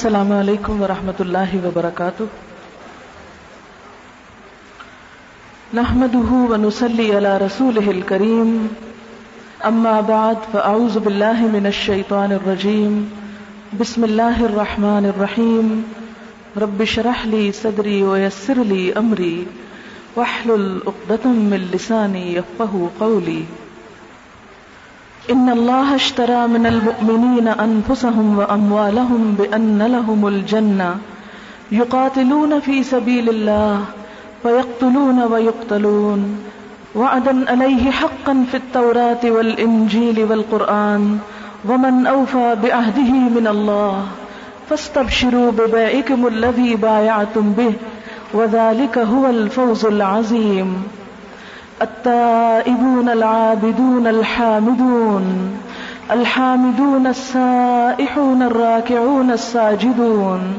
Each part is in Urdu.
السلام علیکم ورحمۃ اللہ وبرکاتہ۔ نحمده ونسلی علی رسوله الكریم اما بعد، فاعوذ باللہ من الشیطان الرجیم۔ بسم اللہ الرحمن الرحیم۔ رب شرح لی صدری ویسر لی امری۔ واحلل عقدة من لسانی یفقه قولی۔ ان الله اشترى من المؤمنين انفسهم واموالهم بان لهم الجنه يقاتلون في سبيل الله فيقتلون ويقتلون وعدا عليه حقا في التوراة والانجيل والقران ومن اوفى بعهده من الله فاستبشروا ببائكم الذي بايعتم به وذلك هو الفوز العظيم التائبون العابدون الحامدون الحامدون السائحون الراكعون الساجدون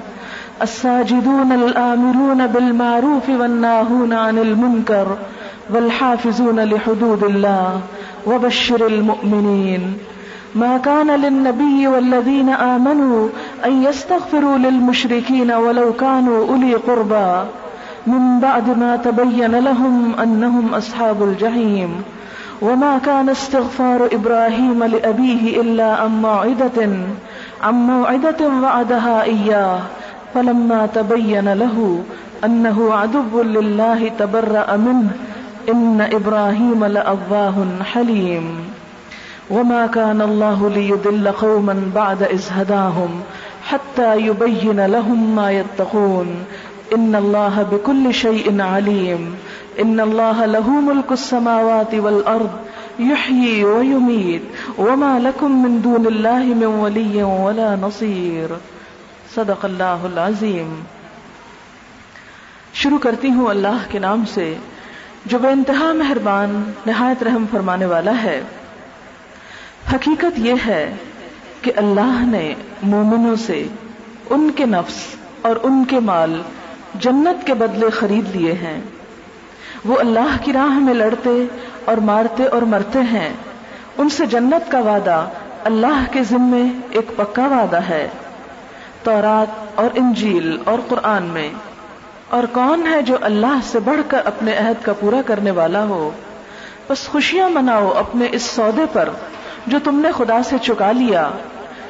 الساجدون الآمرون بالمعروف والناهون عن المنكر والحافظون لحدود الله وبشر المؤمنين ما كان للنبي والذين آمنوا أن يستغفروا للمشركين ولو كانوا أولي قربا من بعد ما تبين لهم أنهم أصحاب الجحيم وما كان استغفار إبراهيم لأبيه إلا عن موعدة عن موعدة وعدها إياه، فلما تبين له أنه عدو لله تبرأ منه، إن إبراهيم لأضاه حليم. وما كان الله ليدل قوما بعد إذ هداهم حتى يبين لهم ما يتقون. ان اللہ بكل شيء علیم ان اللہ له ملك السماوات والارض يحيي ويميت، وما لكم من دون الله من ولي ولا نصير. صدق اللہ العظیم شروع کرتی ہوں اللہ کے نام سے، جو بے انتہا مہربان، نہایت رحم فرمانے والا ہے۔ حقیقت یہ ہے کہ اللہ نے مومنوں سے ان کے نفس اور ان کے مال جنت کے بدلے خرید لیے ہیں۔ وہ اللہ کی راہ میں لڑتے اور مارتے اور مرتے ہیں۔ ان سے جنت کا وعدہ اللہ کے ذمے ایک پکا وعدہ ہے۔ تورات اور انجیل اور قرآن میں۔ اور کون ہے جو اللہ سے بڑھ کر اپنے عہد کا پورا کرنے والا ہو؟ بس خوشیاں مناؤ اپنے اس سودے پر جو تم نے خدا سے چکا لیا۔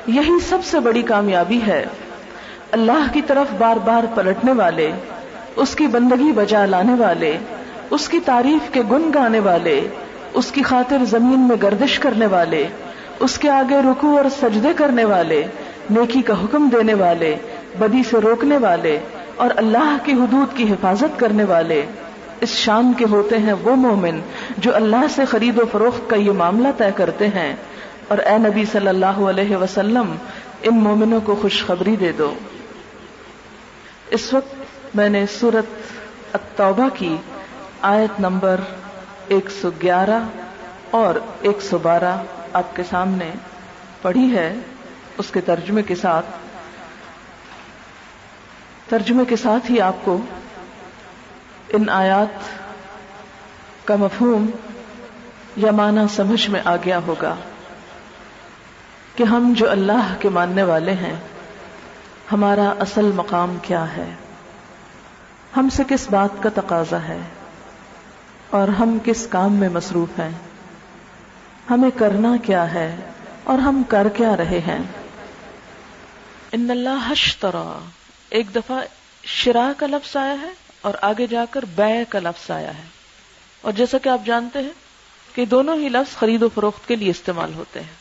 یہی سب سے بڑی کامیابی ہے۔ اللہ کی طرف بار بار پلٹنے والے، اس کی بندگی بجا لانے والے، اس کی تعریف کے گن گانے والے، اس کی خاطر زمین میں گردش کرنے والے، اس کے آگے رکو اور سجدے کرنے والے، نیکی کا حکم دینے والے، بدی سے روکنے والے اور اللہ کی حدود کی حفاظت کرنے والے۔ اس شان کے ہوتے ہیں وہ مومن جو اللہ سے خرید و فروخت کا یہ معاملہ طے کرتے ہیں۔ اور اے نبی صلی اللہ علیہ وسلم، ان مومنوں کو خوشخبری دے دو۔ اس وقت میں نے سورت التوبہ کی، آیت نمبر ایک سو گیارہ اور ایک سو بارہ آپ کے سامنے پڑھی ہے۔ اس کے ترجمے کے ساتھ، ترجمے کے ساتھ ہی آپ کو ان آیات کا مفہوم یا معنی سمجھ میں آ گیا ہوگا کہ ہم جو اللہ کے ماننے والے ہیں ہمارا اصل مقام کیا ہے؟ ہم سے کس بات کا تقاضا ہے؟ اور ہم کس کام میں مصروف ہیں؟ ہمیں کرنا کیا ہے اور ہم کر کیا رہے ہیں؟ ان اللہ حشترا ایک دفعہ شرا کا لفظ آیا ہے اور آگے جا کر بے کا لفظ آیا ہے۔ اور جیسا کہ آپ جانتے ہیں کہ دونوں ہی لفظ خرید و فروخت کے لیے استعمال ہوتے ہیں۔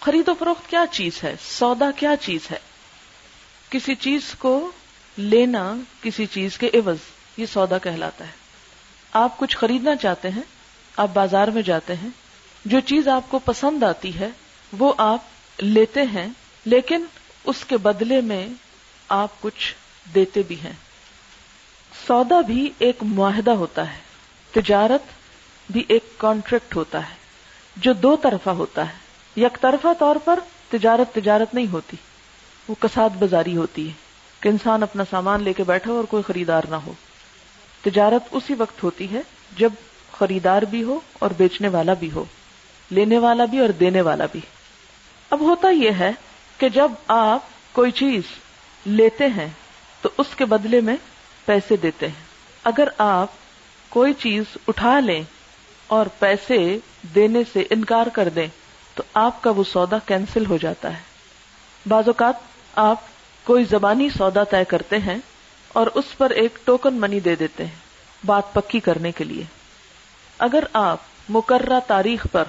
خرید و فروخت کیا چیز ہے؟ سودا کیا چیز ہے؟ کسی چیز کو لینا کسی چیز کے عوض، یہ سودا کہلاتا ہے۔ آپ کچھ خریدنا چاہتے ہیں، آپ بازار میں جاتے ہیں، جو چیز آپ کو پسند آتی ہے، وہ آپ لیتے ہیں، لیکن اس کے بدلے میں آپ کچھ دیتے بھی ہیں۔ سودا بھی ایک معاہدہ ہوتا ہے، تجارت بھی ایک کانٹریکٹ ہوتا ہے، جو دو طرفہ ہوتا ہے۔ یک طرفہ طور پر تجارت تجارت نہیں ہوتی۔ وہ کساد بازاری ہوتی ہے کہ انسان اپنا سامان لے کے بیٹھا ہو اور کوئی خریدار نہ ہو۔ تجارت اسی وقت ہوتی ہے جب خریدار بھی ہو اور بیچنے والا بھی ہو، لینے والا بھی اور دینے والا بھی۔ اب ہوتا یہ ہے کہ جب آپ کوئی چیز لیتے ہیں تو اس کے بدلے میں پیسے دیتے ہیں۔ اگر آپ کوئی چیز اٹھا لیں اور پیسے دینے سے انکار کر دیں تو آپ کا وہ سودا کینسل ہو جاتا ہے۔ بعض اوقات آپ کوئی زبانی سودا طے کرتے ہیں اور اس پر ایک ٹوکن منی دے دیتے ہیں بات پکی کرنے کے لیے۔ اگر آپ مقررہ تاریخ پر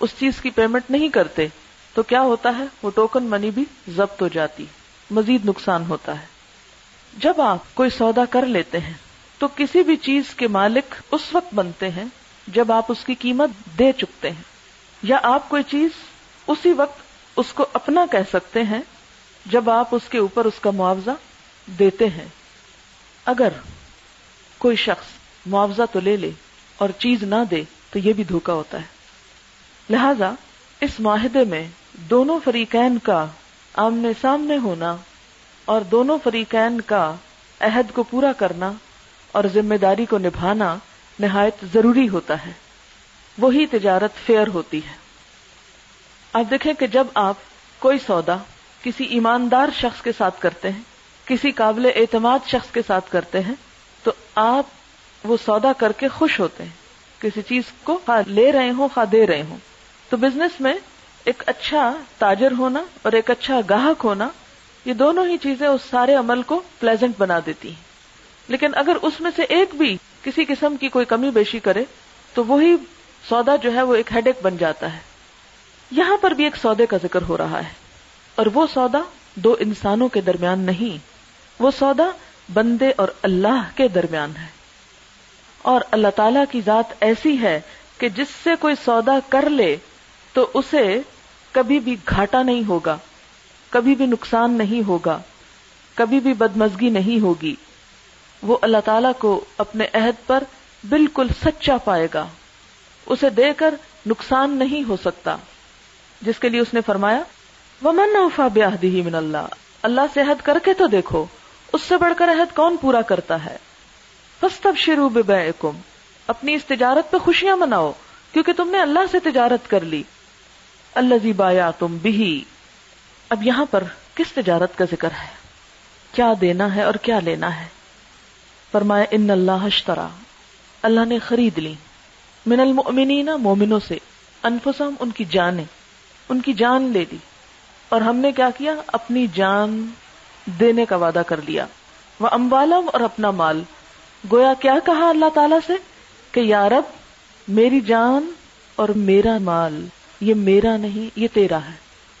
اس چیز کی پیمنٹ نہیں کرتے، تو کیا ہوتا ہے؟ وہ ٹوکن منی بھی ضبط ہو جاتی، مزید نقصان ہوتا ہے۔ جب آپ کوئی سودا کر لیتے ہیں، تو کسی بھی چیز کے مالک اس وقت بنتے ہیں جب آپ اس کی قیمت دے چکتے ہیں۔ یا آپ کوئی چیز اسی وقت اس کو اپنا کہہ سکتے ہیں جب آپ اس کے اوپر اس کا معاوضہ دیتے ہیں، اگر کوئی شخص معاوضہ تو لے لے اور چیز نہ دے تو یہ بھی دھوکا ہوتا ہے۔ لہذا اس معاہدے میں دونوں فریقین کا آمنے سامنے ہونا اور دونوں فریقین کا عہد کو پورا کرنا اور ذمہ داری کو نبھانا نہایت ضروری ہوتا ہے۔ وہی تجارت فیئر ہوتی ہے۔ آپ دیکھیں کہ جب آپ کوئی سودا کسی ایماندار شخص کے ساتھ کرتے ہیں، کسی قابل اعتماد شخص کے ساتھ کرتے ہیں، تو آپ وہ سودا کر کے خوش ہوتے ہیں۔ کسی چیز کو خواہ لے رہے ہوں، خواہ دے رہے ہوں۔ تو بزنس میں ایک اچھا تاجر ہونا اور ایک اچھا گاہک ہونا، یہ دونوں ہی چیزیں اس سارے عمل کو پلیزنٹ بنا دیتی ہیں۔ لیکن اگر اس میں سے ایک بھی کسی قسم کی کوئی کمی بیشی کرے، تو وہی سودا جو ہے وہ ایک ہیڈ ایک بن جاتا ہے۔ یہاں پر بھی ایک سودے کا ذکر ہو رہا ہے۔ اور وہ سودا دو انسانوں کے درمیان نہیں، وہ سودا بندے اور اللہ کے درمیان ہے۔ اور اللہ تعالی کی ذات ایسی ہے کہ جس سے کوئی سودا کر لے تو اسے کبھی بھی گھاٹا نہیں ہوگا، کبھی بھی نقصان نہیں ہوگا، کبھی بھی بدمزگی نہیں ہوگی۔ وہ اللہ تعالی کو اپنے عہد پر بالکل سچا پائے گا۔ اسے دے کر نقصان نہیں ہو سکتا۔ جس کے لیے اس نے فرمایا وہ اوفا بیاہدی من اللہ اللہ سے عہد کر کے تو دیکھو، اس سے بڑھ کر عہد کون پورا کرتا ہے؟ بس تب شروع بے اپنی اس تجارت پہ خوشیاں مناؤ، کیونکہ تم نے اللہ سے تجارت کر لی۔ اللہ زی بایا تم بھی اب یہاں پر کس تجارت کا ذکر ہے؟ کیا دینا ہے اور کیا لینا ہے؟ فرمایا، ان اللہ اشترا اللہ نے خرید لی۔ من المؤمنین، مومنوں سے۔ انفسم ان کی جانیں۔ ان کی جان لے لی۔ اور ہم نے کیا کیا؟ اپنی جان دینے کا وعدہ کر لیا۔ وہ اموالم اور اپنا مال۔ گویا کیا کہا اللہ تعالی سے کہ یارب میری جان اور میرا مال، یہ میرا نہیں، یہ تیرا ہے۔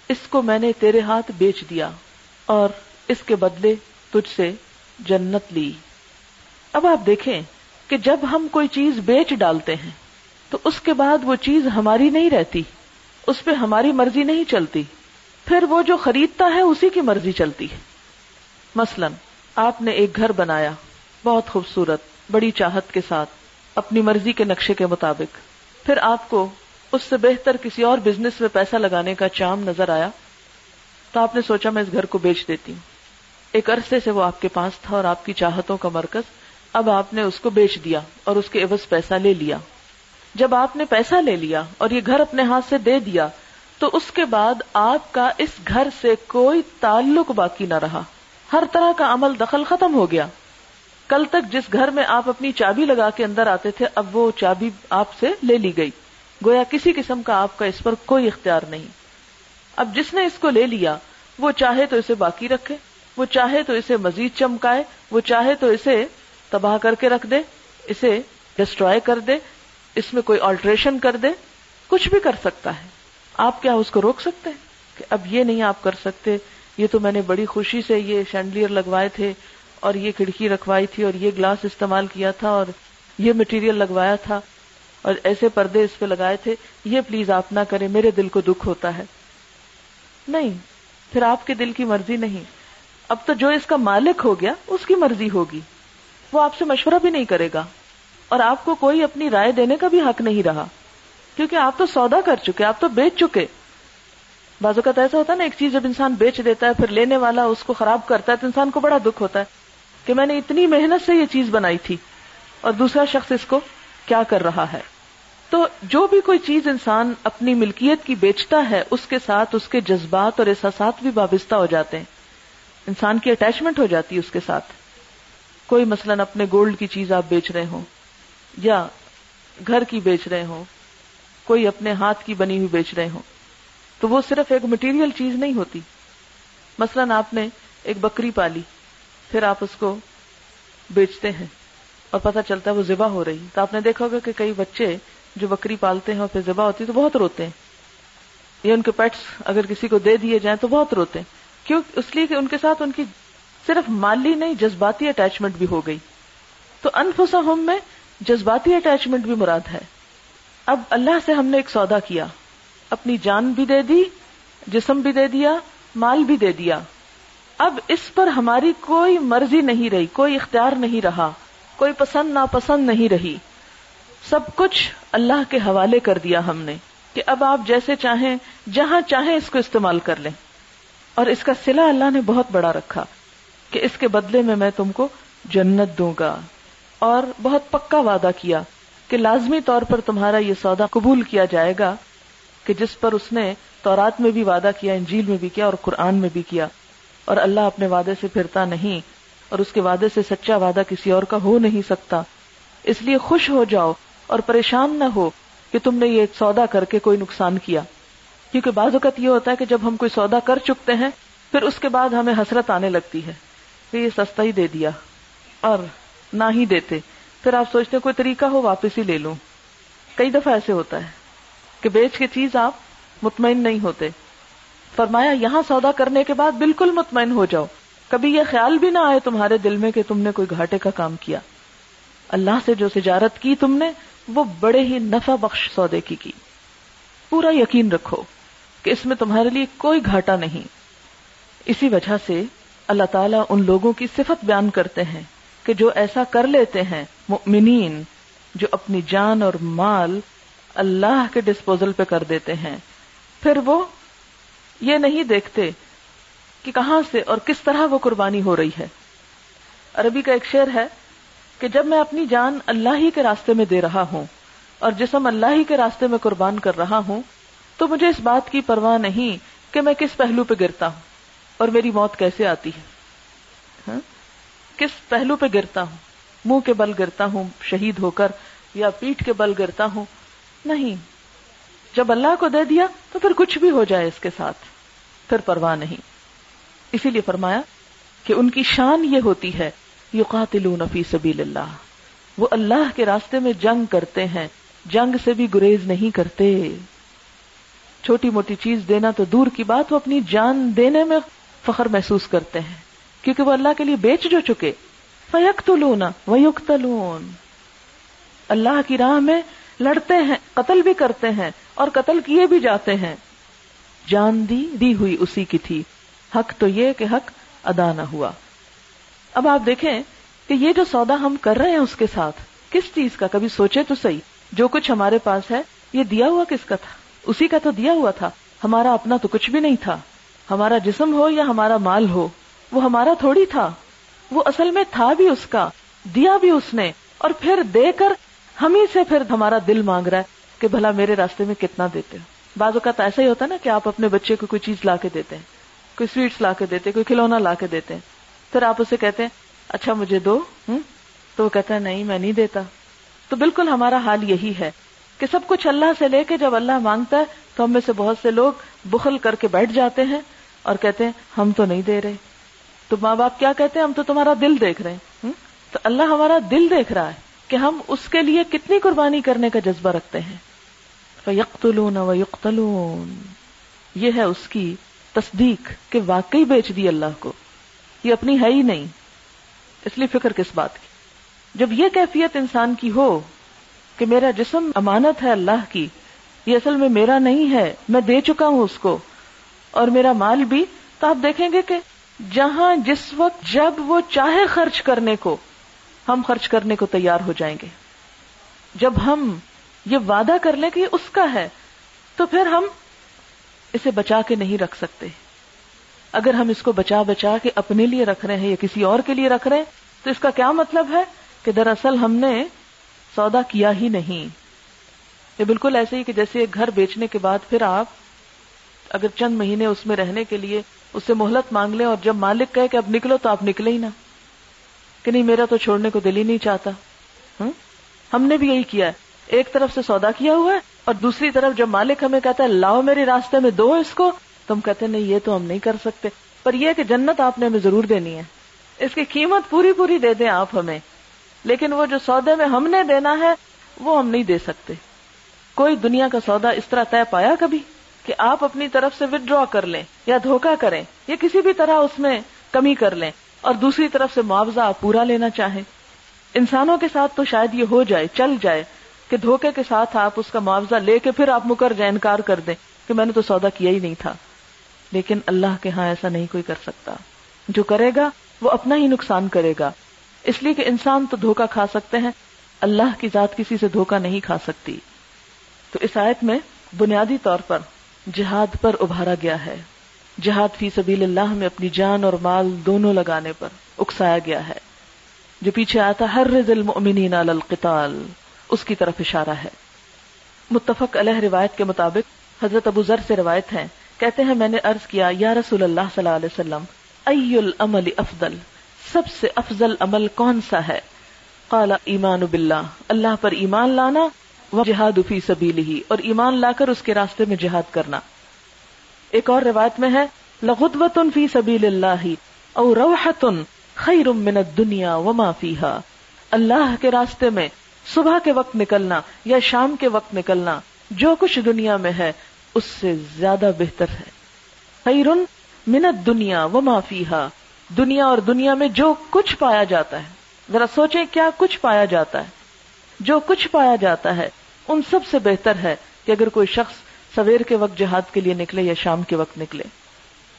اس کو میں نے تیرے ہاتھ بیچ دیا اور اس کے بدلے تجھ سے جنت لی۔ اب آپ دیکھیں کہ جب ہم کوئی چیز بیچ ڈالتے ہیں، تو اس کے بعد وہ چیز ہماری نہیں رہتی، اس پہ ہماری مرضی نہیں چلتی۔ پھر وہ جو خریدتا ہے اسی کی مرضی چلتی ہے۔ مثلا آپ نے ایک گھر بنایا، بہت خوبصورت، بڑی چاہت کے ساتھ، اپنی مرضی کے نقشے کے مطابق۔ پھر آپ کو اس سے بہتر کسی اور بزنس میں پیسہ لگانے کا چام نظر آیا تو آپ نے سوچا میں اس گھر کو بیچ دیتی ہوں۔ ایک عرصے سے وہ آپ کے پاس تھا اور آپ کی چاہتوں کا مرکز۔ اب آپ نے اس کو بیچ دیا اور اس کے عوض پیسہ لے لیا۔ جب آپ نے پیسہ لے لیا اور یہ گھر اپنے ہاتھ سے دے دیا تو اس کے بعد آپ کا اس گھر سے کوئی تعلق باقی نہ رہا۔ ہر طرح کا عمل دخل ختم ہو گیا۔ کل تک جس گھر میں آپ اپنی چابی لگا کے اندر آتے تھے، اب وہ چابی آپ سے لے لی گئی۔ گویا کسی قسم کا آپ کا اس پر کوئی اختیار نہیں۔ اب جس نے اس کو لے لیا، وہ چاہے تو اسے باقی رکھے، وہ چاہے تو اسے مزید چمکائے، وہ چاہے تو اسے تباہ کر کے رکھ دے، اسے ڈسٹروائے کر دے، اس میں کوئی آلٹریشن کر دے، کچھ بھی کر سکتا ہے۔ آپ کیا اس کو روک سکتے ہیں کہ اب یہ نہیں آپ کر سکتے؟ یہ تو میں نے بڑی خوشی سے یہ شینڈلیئر لگوائے تھے اور یہ کھڑکی رکھوائی تھی اور یہ گلاس استعمال کیا تھا اور یہ مٹیریل لگوایا تھا اور ایسے پردے اس پہ لگائے تھے، یہ پلیز آپ نہ کریں، میرے دل کو دکھ ہوتا ہے۔ نہیں، پھر آپ کے دل کی مرضی نہیں۔ اب تو جو اس کا مالک ہو گیا، اس کی مرضی ہوگی۔ وہ آپ سے مشورہ بھی نہیں کرے گا۔ اور آپ کو کوئی اپنی رائے دینے کا بھی حق نہیں رہا۔ کیونکہ آپ تو سودا کر چکے، آپ تو بیچ چکے۔ بازو کا ایسا ہوتا ہے نا، ایک چیز جب انسان بیچ دیتا ہے، پھر لینے والا اس کو خراب کرتا ہے، تو انسان کو بڑا دکھ ہوتا ہے کہ میں نے اتنی محنت سے یہ چیز بنائی تھی۔ اور دوسرا شخص اس کو کیا کر رہا ہے؟ تو جو بھی کوئی چیز انسان اپنی ملکیت کی بیچتا ہے، اس کے ساتھ اس کے جذبات اور احساسات بھی وابستہ ہو جاتے ہیں۔ انسان کی اٹیچمنٹ ہو جاتی ہے اس کے ساتھ۔ کوئی مثلاً اپنے گولڈ کی چیز آپ بیچ رہے ہوں یا گھر کی بیچ رہے ہوں۔ کوئی اپنے ہاتھ کی بنی ہوئی بیچ رہے ہوں۔ تو وہ صرف ایک مٹیریل چیز نہیں ہوتی۔ مثلاً آپ نے ایک بکری پالی، پھر آپ اس کو بیچتے ہیں اور پتہ چلتا ہے وہ ذبح ہو رہی۔ تو آپ نے دیکھا ہوگا کہ کئی بچے جو بکری پالتے ہیں اور پھر ذبح ہوتی تو بہت روتے ہیں۔ یا ان کے پیٹس اگر کسی کو دے دیے جائیں تو بہت روتے ہیں۔ کیوں؟ اس لیے کہ ان کے ساتھ ان کی صرف مالی نہیں، جذباتی اٹیچمنٹ بھی ہو گئی۔ تو انفسا ہوم میں جذباتی اٹیچمنٹ بھی مراد ہے۔ اب اللہ سے ہم نے ایک سودا کیا۔ اپنی جان بھی دے دی، جسم بھی دے دیا، مال بھی دے دیا۔ اب اس پر ہماری کوئی مرضی نہیں رہی، کوئی اختیار نہیں رہا، کوئی پسند ناپسند نہیں رہی۔ سب کچھ اللہ کے حوالے کر دیا ہم نے کہ اب آپ جیسے چاہیں، جہاں چاہیں اس کو استعمال کر لیں۔ اور اس کا سلا اللہ نے بہت بڑا رکھا کہ اس کے بدلے میں میں تم کو جنت دوں گا۔ اور بہت پکا وعدہ کیا کہ لازمی طور پر تمہارا یہ سودا قبول کیا جائے گا کہ جس پر اس نے تورات میں بھی وعدہ کیا، انجیل میں بھی کیا اور قرآن میں بھی کیا۔ اور اللہ اپنے وعدے سے پھرتا نہیں اور اس کے وعدے سے سچا وعدہ کسی اور کا ہو نہیں سکتا۔ اس لیے خوش ہو جاؤ اور پریشان نہ ہو کہ تم نے یہ سودا کر کے کوئی نقصان کیا۔ کیونکہ بعض اوقات یہ ہوتا ہے کہ جب ہم کوئی سودا کر چکتے ہیں، پھر اس کے بعد ہمیں حسرت آنے لگتی ہے کہ یہ سستا ہی دے دیا اور نہ ہی دیتے۔ پھر آپ سوچتے ہیں کوئی طریقہ ہو واپس ہی لے لوں۔ کئی دفعہ ایسے ہوتا ہے کہ بیچ کے چیز آپ مطمئن نہیں ہوتے۔ فرمایا، یہاں سودا کرنے کے بعد بالکل مطمئن ہو جاؤ۔ کبھی یہ خیال بھی نہ آئے تمہارے دل میں کہ تم نے کوئی گھاٹے کا کام کیا۔ اللہ سے جو تجارت کی تم نے، وہ بڑے ہی نفع بخش سودے کی کی۔ پورا یقین رکھو کہ اس میں تمہارے لیے کوئی گھاٹا نہیں۔ اسی وجہ سے اللہ تعالیٰ ان لوگوں کی صفت بیان کرتے ہیں کہ جو ایسا کر لیتے ہیں مؤمنین جو اپنی جان اور مال اللہ کے ڈسپوزل پہ کر دیتے ہیں، پھر وہ یہ نہیں دیکھتے کہ کہاں سے اور کس طرح وہ قربانی ہو رہی ہے۔ عربی کا ایک شعر ہے کہ جب میں اپنی جان اللہ ہی کے راستے میں دے رہا ہوں اور جسم اللہ ہی کے راستے میں قربان کر رہا ہوں، تو مجھے اس بات کی پرواہ نہیں کہ میں کس پہلو پہ گرتا ہوں اور میری موت کیسے آتی ہے۔ ہاں؟ کس پہلو پہ گرتا ہوں؟ منہ کے بل گرتا ہوں، شہید ہو کر، یا پیٹ کے بل گرتا ہوں۔ نہیں، جب اللہ کو دے دیا تو پھر کچھ بھی ہو جائے اس کے ساتھ۔ پھر پرواہ نہیں۔ اسی لیے فرمایا کہ ان کی شان یہ ہوتی ہے، یقاتلون فی سبیل اللہ۔ وہ اللہ کے راستے میں جنگ کرتے ہیں، جنگ سے بھی گریز نہیں کرتے۔ چھوٹی موٹی چیز دینا تو دور کی بات، وہ اپنی جان دینے میں فخر محسوس کرتے ہیں، کیونکہ وہ اللہ کے لیے بیچ جو چکے۔ فیک ویقتلون۔ اللہ کی راہ میں لڑتے ہیں، قتل بھی کرتے ہیں اور قتل کیے بھی جاتے ہیں۔ جان دی دی ہوئی اسی کی تھی۔ حق تو یہ کہ حق ادا نہ ہوا۔ اب آپ دیکھیں کہ یہ جو سودا ہم کر رہے ہیں اس کے ساتھ، کس چیز کا؟ کبھی سوچے تو صحیح۔ جو کچھ ہمارے پاس ہے، یہ دیا ہوا کس کا تھا؟ اسی کا تو دیا ہوا تھا۔ ہمارا اپنا تو کچھ بھی نہیں تھا۔ ہمارا جسم ہو یا ہمارا مال ہو، وہ ہمارا تھوڑی تھا۔ وہ اصل میں تھا بھی اس کا، دیا بھی اس نے، اور پھر دے کر ہم ہی سے پھر ہمارا دل مانگ رہا ہے کہ بھلا میرے راستے میں کتنا دیتے ہو۔ بعض اوقات ایسا ہی ہوتا ہے نا کہ آپ اپنے بچے کو کوئی چیز لا کے دیتے ہیں، کوئی سویٹس لا کے دیتے کوئی کھلونا لا کے دیتے ہیں۔ پھر آپ اسے کہتے ہیں اچھا مجھے دو ہوں تو وہ کہتا ہے، نہیں، میں نہیں دیتا۔ تو بالکل ہمارا حال یہی ہے کہ سب کچھ اللہ سے لے کے جب اللہ مانگتا ہے تو ہم میں سے بہت سے لوگ بخل کر کے بیٹھ جاتے ہیں اور کہتے ہیں، ہم تو نہیں دے رہے۔ تو ماں باپ کیا کہتے ہیں؟ ہم تو تمہارا دل دیکھ رہے ہیں۔ تو اللہ ہمارا دل دیکھ رہا ہے کہ ہم اس کے لیے کتنی قربانی کرنے کا جذبہ رکھتے ہیں۔ یقتلون و یقتلون یہ ہے اس کی تصدیق کہ واقعی بیچ دی اللہ کو۔ یہ اپنی ہے ہی نہیں۔ اس لیے فکر کس بات کی؟ جب یہ کیفیت انسان کی ہو کہ میرا جسم امانت ہے اللہ کی، یہ اصل میں میرا نہیں ہے، میں دے چکا ہوں اس کو اور میرا مال بھی، تو آپ دیکھیں گے کہ جہاں جس وقت جب وہ چاہے خرچ کرنے کو، ہم خرچ کرنے کو تیار ہو جائیں گے۔ جب ہم یہ وعدہ کر لیں کہ یہ اس کا ہے، تو پھر ہم اسے بچا کے نہیں رکھ سکتے۔ اگر ہم اس کو بچا بچا کے اپنے لیے رکھ رہے ہیں یا کسی اور کے لیے رکھ رہے ہیں، تو اس کا کیا مطلب ہے کہ دراصل ہم نے سودا کیا ہی نہیں۔ یہ بالکل ایسے ہی کہ جیسے ایک گھر بیچنے کے بعد پھر آپ اگر چند مہینے اس میں رہنے کے لیے اس سے مہلت مانگ لیں اور جب مالک کہے کہ اب نکلو تو آپ نکلے ہی نا کہ نہیں، میرا تو چھوڑنے کو دل ہی نہیں چاہتا۔ ہم؟ نے بھی یہی کیا ہے۔ ایک طرف سے سودا کیا ہوا ہے اور دوسری طرف جب مالک ہمیں کہتا ہے، لاؤ میرے راستے میں، دو اس کو، تو ہم کہتے ہیں، نہیں، یہ تو ہم نہیں کر سکتے۔ پر یہ کہ جنت آپ نے ہمیں ضرور دینی ہے۔ اس کی قیمت پوری پوری دے دیں آپ ہمیں۔ لیکن وہ جو سودے میں ہم نے دینا ہے، وہ ہم نہیں دے سکتے۔ کوئی دنیا کا سودا اس طرح طے پایا کبھی؟ کہ آپ اپنی طرف سے ودرا کر لیں یا دھوکا کریں، یا کسی بھی طرح اس میں کمی کر لیں اور دوسری طرف سے معاوضہ آپ پورا لینا چاہیں۔ انسانوں کے ساتھ تو شاید یہ ہو جائے، چل جائے کہ دھوکے کے ساتھ آپ اس کا معاوضہ لے کے پھر آپ مکر جائیں انکار کر دیں کہ میں نے تو سودا کیا ہی نہیں تھا۔ لیکن اللہ کے ہاں ایسا نہیں کوئی کر سکتا۔ جو کرے گا، وہ اپنا ہی نقصان کرے گا۔ اس لیے کہ انسان تو دھوکا کھا سکتے ہیں، اللہ کی ذات کسی سے دھوکا نہیں کھا سکتی۔ تو اس آیت میں بنیادی طور پر جہاد پر ابھارا گیا ہے۔ جہاد فی سبیل اللہ میں اپنی جان اور مال دونوں لگانے پر اکسایا گیا ہے۔ جو پیچھے آتا ہر المؤمنین علی القتال۔ اس کی طرف اشارہ ہے۔ متفق علیہ روایت کے مطابق حضرت ابو ذر سے روایت ہے، کہتے ہیں، میں نے عرض کیا، یا رسول اللہ صلی اللہ علیہ وسلم، ای العمل افضل؟ سب سے افضل عمل کون سا ہے؟ قال، ایمان باللہ۔ اللہ پر ایمان لانا وہ جہاد فی سبیلہ اور ایمان لا کر اس کے راستے میں جہاد کرنا۔ ایک اور روایت میں ہے، لغدوۃ فی سبیل اللہ او روحۃ خیر من الدنیا وما فیہا۔ اللہ کے راستے میں صبح کے وقت نکلنا یا شام کے وقت نکلنا جو کچھ دنیا میں ہے، اس سے زیادہ بہتر ہے۔ خیر من الدنیا وما فیہا۔ دنیا اور دنیا میں جو کچھ پایا جاتا ہے۔ ذرا سوچیں کیا کچھ پایا جاتا ہے۔ جو کچھ پایا جاتا ہے۔ ان سب سے بہتر ہے کہ اگر کوئی شخص سویر کے وقت جہاد کے لیے نکلے یا شام کے وقت نکلے۔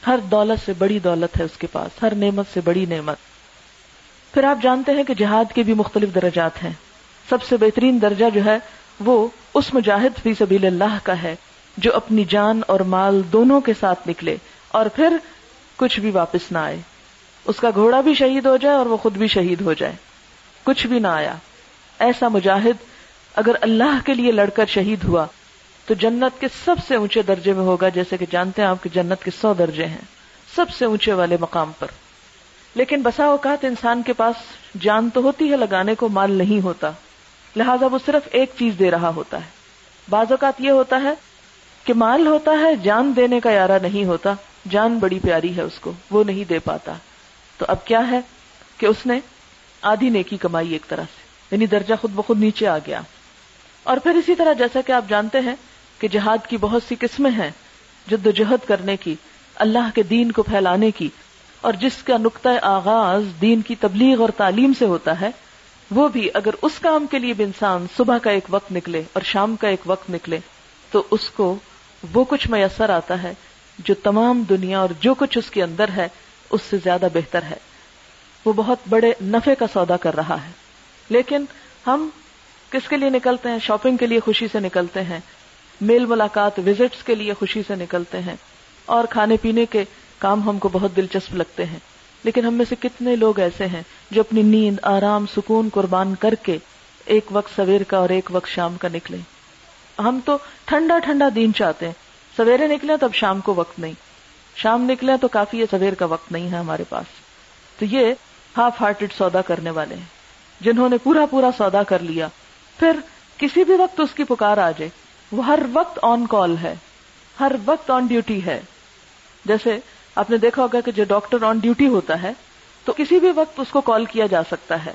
ہر دولت سے بڑی دولت ہے اس کے پاس، ہر نعمت سے بڑی نعمت۔ پھر آپ جانتے ہیں کہ جہاد کے بھی مختلف درجات ہیں۔ سب سے بہترین درجہ جو ہے وہ اس مجاہد فی سبیل اللہ کا ہے جو اپنی جان اور مال دونوں کے ساتھ نکلے اور پھر کچھ بھی واپس نہ آئے۔ اس کا گھوڑا بھی شہید ہو جائے اور وہ خود بھی شہید ہو جائے۔ کچھ بھی نہ آیا۔ ایسا مجاہد اگر اللہ کے لیے لڑ کر شہید ہوا، تو جنت کے سب سے اونچے درجے میں ہوگا، جیسے کہ جانتے ہیں آپ کے جنت کے سو درجے ہیں، سب سے اونچے والے مقام پر۔ لیکن بسا اوقات انسان کے پاس جان تو ہوتی ہے، لگانے کو مال نہیں ہوتا۔ لہذا وہ صرف ایک چیز دے رہا ہوتا ہے۔ بعض اوقات یہ ہوتا ہے کہ مال ہوتا ہے، جان دینے کا یارہ نہیں ہوتا، جان بڑی پیاری ہے اس کو، وہ نہیں دے پاتا۔ تو اب کیا ہے کہ اس نے آدھی نیکی کمائی ایک طرح سے یعنی درجہ خود بخود نیچے آ گیا۔ اور پھر اسی طرح جیسا کہ آپ جانتے ہیں کہ جہاد کی بہت سی قسمیں ہیں جد و جہد کرنے کی، اللہ کے دین کو پھیلانے کی، اور جس کا نقطۂ آغاز دین کی تبلیغ اور تعلیم سے ہوتا ہے، وہ بھی اگر اس کام کے لیے بھی انسان صبح کا ایک وقت نکلے اور شام کا ایک وقت نکلے، تو اس کو وہ کچھ میسر آتا ہے جو تمام دنیا اور جو کچھ اس کے اندر ہے، اس سے زیادہ بہتر ہے۔ وہ بہت بڑے نفے کا سودا کر رہا ہے۔ لیکن ہم کس کے لیے نکلتے ہیں؟ شاپنگ کے لیے خوشی سے نکلتے ہیں۔ میل ملاقات وزٹس کے لیے خوشی سے نکلتے ہیں۔ اور کھانے پینے کے کام ہم کو بہت دلچسپ لگتے ہیں۔ لیکن ہم میں سے کتنے لوگ ایسے ہیں جو اپنی نیند، آرام، سکون، قربان کر کے ایک وقت سویر کا اور ایک وقت شام کا نکلے ہم تو ٹھنڈا ٹھنڈا دین چاہتے ہیں۔ سویرے نکلے تو اب شام کو وقت نہیں۔ شام نکلے تو کافی ہے، سویر کا وقت نہیں ہے ہمارے پاس۔ تو یہ ہاف ہارٹیڈ سودا کرنے والے ہیں، جنہوں نے پورا پورا سودا کر لیا۔ پھر کسی بھی وقت اس کی پکار آ جائے۔ وہ ہر وقت آن کال ہے۔ ہر وقت آن ڈیوٹی ہے۔ جیسے آپ نے دیکھا ہوگا کہ جو ڈاکٹر آن ڈیوٹی ہوتا ہے، تو کسی بھی وقت اس کو کال کیا جا سکتا ہے۔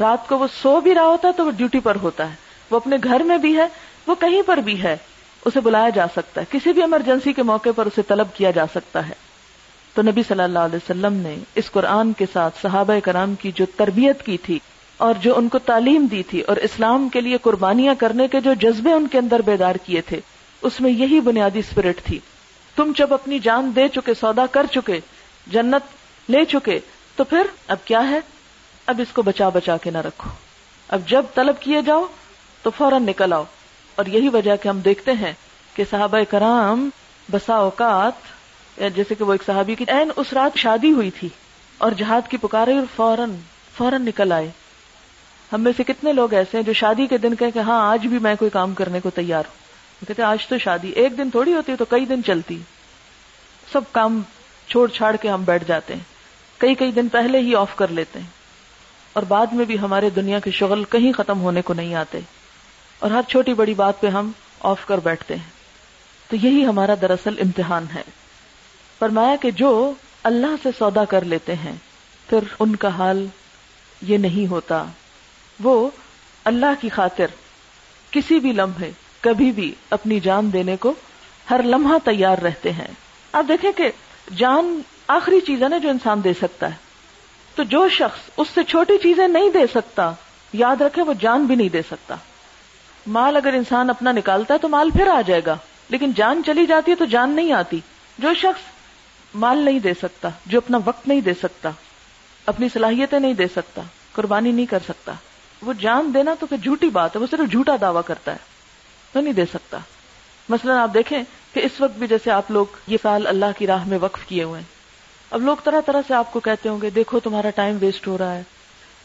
رات کو وہ سو بھی رہا ہوتا ہے تو وہ ڈیوٹی پر ہوتا ہے۔ وہ اپنے گھر میں بھی ہے، وہ کہیں پر بھی ہے۔ اسے بلایا جا سکتا ہے۔ کسی بھی ایمرجنسی کے موقع پر اسے طلب کیا جا سکتا ہے۔ تو نبی صلی اللہ علیہ وسلم نے اس قرآن کے ساتھ صحابہ کرام کی جو تربیت کی تھی اور جو ان کو تعلیم دی تھی اور اسلام کے لیے قربانیاں کرنے کے جو جذبے ان کے اندر بیدار کیے تھے، اس میں یہی بنیادی اسپرٹ تھی۔ تم جب اپنی جان دے چکے، سودا کر چکے، جنت لے چکے، تو پھر اب کیا ہے؟ اب اس کو بچا بچا کے نہ رکھو۔ اب جب طلب کیے جاؤ، تو فوراً نکل آؤ۔ اور یہی وجہ کہ ہم دیکھتے ہیں کہ صحابہ کرام بسا اوقات جیسے کہ وہ ایک صحابی کی این اس رات شادی ہوئی تھی اور جہاد کی پکارے اور فوراً فوراً نکل آئے۔ ہم میں سے کتنے لوگ ایسے ہیں جو شادی کے دن کہ ہاں آج بھی میں کوئی کام کرنے کو تیار ہوں۔ کہتے آج تو شادی، ایک دن تھوڑی ہوتی ہے تو کئی دن چلتی۔ سب کام چھوڑ چھاڑ کے ہم بیٹھ جاتے ہیں۔ کئی کئی دن پہلے ہی آف کر لیتے ہیں۔ اور بعد میں بھی ہمارے دنیا کے شغل کہیں ختم ہونے کو نہیں آتے۔ اور ہر چھوٹی بڑی بات پہ ہم آف کر بیٹھتے ہیں۔ تو یہی ہمارا دراصل امتحان ہے۔ فرمایا کہ جو اللہ سے سودا کر لیتے ہیں، پھر ان کا حال یہ نہیں ہوتا۔ وہ اللہ کی خاطر کسی بھی لمحے کبھی بھی اپنی جان دینے کو ہر لمحہ تیار رہتے ہیں۔ آپ دیکھیں کہ جان آخری چیز ہے نا جو انسان دے سکتا ہے۔ تو جو شخص اس سے چھوٹی چیزیں نہیں دے سکتا، یاد رکھے وہ جان بھی نہیں دے سکتا۔ مال اگر انسان اپنا نکالتا ہے تو مال پھر آ جائے گا، لیکن جان چلی جاتی ہے تو جان نہیں آتی۔ جو شخص مال نہیں دے سکتا، جو اپنا وقت نہیں دے سکتا، اپنی صلاحیتیں نہیں دے سکتا، قربانی نہیں کر سکتا۔ وہ جان دینا تو پھر جھوٹی بات ہے، وہ صرف جھوٹا دعویٰ کرتا ہے، تو نہیں دے سکتا۔ مثلا آپ دیکھیں کہ اس وقت بھی جیسے آپ لوگ یہ سال اللہ کی راہ میں وقف کیے ہوئے ہیں۔ اب لوگ طرح طرح سے آپ کو کہتے ہوں گے، دیکھو تمہارا ٹائم ویسٹ ہو رہا ہے،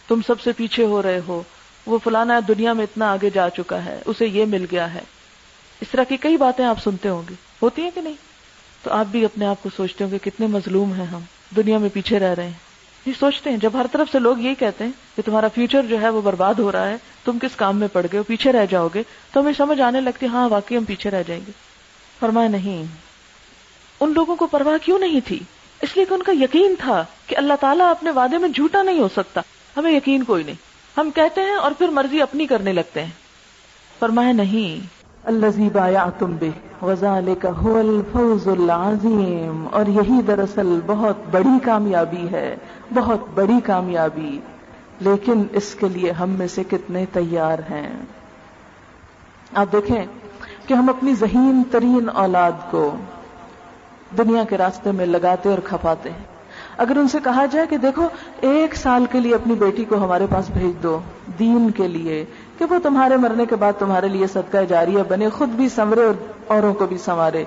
تم سب سے پیچھے ہو رہے ہو، وہ فلانا دنیا میں اتنا آگے جا چکا ہے، اسے یہ مل گیا ہے۔ اس طرح کی کئی باتیں آپ سنتے ہوں گے، ہوتی ہیں کہ نہیں؟ تو آپ بھی اپنے آپ کو سوچتے ہوں گے، کتنے مظلوم ہیں ہم، دنیا میں پیچھے رہ رہے ہیں۔ یہ سوچتے ہیں، جب ہر طرف سے لوگ یہی کہتے ہیں کہ تمہارا فیوچر جو ہے وہ برباد ہو رہا ہے، تم کس کام میں پڑ گئے ہو، پیچھے رہ جاؤ گے، تو ہمیں سمجھ آنے لگتی ہاں واقعی ہم پیچھے رہ جائیں گے۔ فرمایا، نہیں، ان لوگوں کو پرواہ کیوں نہیں تھی؟ اس لیے کہ ان کا یقین تھا کہ اللہ تعالیٰ اپنے وعدے میں جھوٹا نہیں ہو سکتا۔ ہمیں یقین کوئی نہیں۔ ہم کہتے ہیں اور پھر مرضی اپنی کرنے لگتے ہیں۔ فرمایا، نہیں اللہ تم بے کا الفوز العظیم اور یہی دراصل بہت بڑی کامیابی ہے، بہت بڑی کامیابی. لیکن اس کے لیے ہم میں سے کتنے تیار ہیں؟ آپ دیکھیں کہ ہم اپنی ذہین ترین اولاد کو دنیا کے راستے میں لگاتے اور کھپاتے ہیں۔ اگر ان سے کہا جائے کہ دیکھو، ایک سال کے لیے اپنی بیٹی کو ہمارے پاس بھیج دو، دین کے لیے کہ وہ تمہارے مرنے کے بعد تمہارے لیے صدقہ جاریہ بنے خود بھی سنورے اور اوروں کو بھی سنوارے۔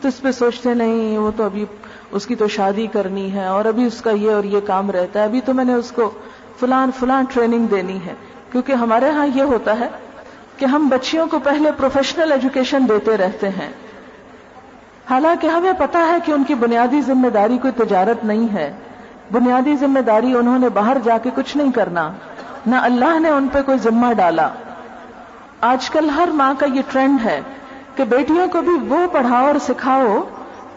تو اس پہ سوچتے نہیں، وہ تو ابھی اس کی تو شادی کرنی ہے اور ابھی اس کا یہ اور یہ کام رہتا ہے۔ ابھی تو میں نے اس کو فلان فلان ٹریننگ دینی ہے۔ کیونکہ ہمارے ہاں یہ ہوتا ہے کہ ہم بچیوں کو پہلے پروفیشنل ایجوکیشن دیتے رہتے ہیں۔ حالانکہ ہمیں پتا ہے کہ ان کی بنیادی ذمہ داری کوئی تجارت نہیں ہے۔ بنیادی ذمہ داری انہوں نے باہر جا کے کچھ نہیں کرنا۔ نہ اللہ نے ان پہ کوئی ذمہ ڈالا۔ آج کل ہر ماں کا یہ ٹرینڈ ہے کہ بیٹیوں کو بھی وہ پڑھاؤ اور سکھاؤ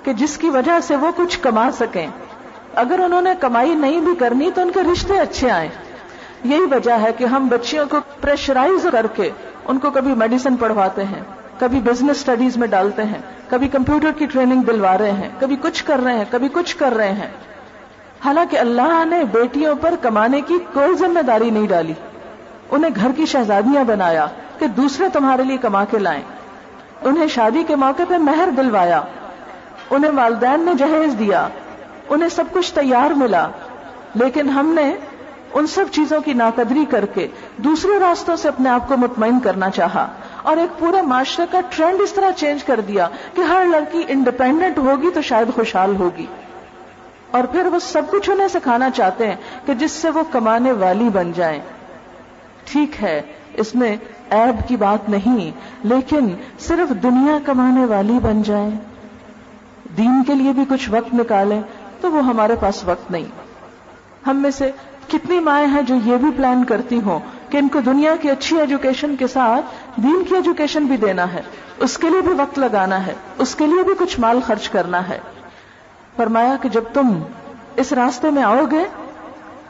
کہ جس کی وجہ سے وہ کچھ کما سکیں۔ اگر انہوں نے کمائی نہیں بھی کرنی تو ان کے رشتے اچھے آئیں۔ یہی وجہ ہے کہ ہم بچیوں کو پریشرائز کر کے ان کو کبھی میڈیسن پڑھواتے ہیں، کبھی بزنس اسٹڈیز میں ڈالتے ہیں، کبھی کمپیوٹر کی ٹریننگ دلوا رہے ہیں، کبھی کچھ کر رہے ہیں، کبھی کچھ کر رہے ہیں۔ حالانکہ اللہ نے بیٹیوں پر کمانے کی کوئی ذمہ داری نہیں ڈالی۔ انہیں گھر کی شہزادیاں بنایا کہ دوسرے تمہارے لیے کما کے لائیں۔ انہیں شادی کے موقع پہ مہر دلوایا۔ انہیں والدین نے جہیز دیا۔ انہیں سب کچھ تیار ملا۔ لیکن ہم نے ان سب چیزوں کی ناقدری کر کے دوسرے راستوں سے اپنے آپ کو مطمئن کرنا چاہا اور ایک پورا معاشرے کا ٹرینڈ اس طرح چینج کر دیا کہ ہر لڑکی انڈیپینڈنٹ ہوگی تو شاید خوشحال ہوگی۔ اور پھر وہ سب کچھ انہیں سکھانا چاہتے ہیں کہ جس سے وہ کمانے والی بن جائیں۔ ٹھیک ہے، اس میں ایب کی بات نہیں، لیکن صرف دنیا کمانے والی بن جائیں۔ دین کے لیے بھی کچھ وقت نکالیں تو وہ ہمارے پاس وقت نہیں۔ ہم میں سے کتنی مائیں ہیں جو یہ بھی پلان کرتی ہوں کہ ان کو دنیا کی اچھی ایجوکیشن کے ساتھ دین کی ایجوکیشن بھی دینا ہے۔ اس کے لیے بھی وقت لگانا ہے۔ اس کے لیے بھی کچھ مال خرچ کرنا ہے۔ فرمایا کہ جب تم اس راستے میں آؤ گے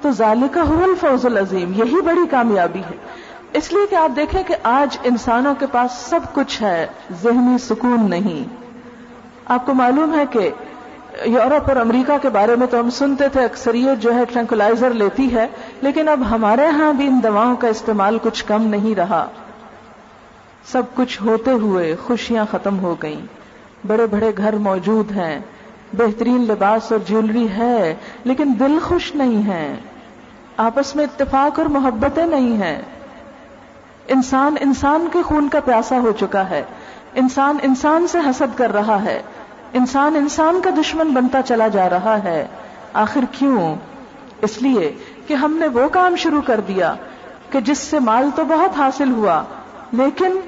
تو ذالکہ کا الفوز العظیم، یہی بڑی کامیابی ہے۔ اس لیے کہ آپ دیکھیں کہ آج انسانوں کے پاس سب کچھ ہے، ذہنی سکون نہیں۔ آپ کو معلوم ہے کہ یورپ اور امریکہ کے بارے میں تو ہم سنتے تھے، اکثریت جو ہے ٹرنکلائزر لیتی ہے، لیکن اب ہمارے ہاں بھی ان دواؤں کا استعمال کچھ کم نہیں رہا۔ سب کچھ ہوتے ہوئے خوشیاں ختم ہو گئیں۔ بڑے بڑے گھر موجود ہیں۔ بہترین لباس اور جیولری ہے، لیکن دل خوش نہیں ہے۔ آپس میں اتفاق اور محبتیں نہیں ہیں۔ انسان انسان کے خون کا پیاسا ہو چکا ہے۔ انسان انسان سے حسد کر رہا ہے۔ انسان انسان کا دشمن بنتا چلا جا رہا ہے۔ آخر کیوں؟ اس لیے کہ ہم نے وہ کام شروع کر دیا کہ جس سے مال تو بہت حاصل ہوا، لیکن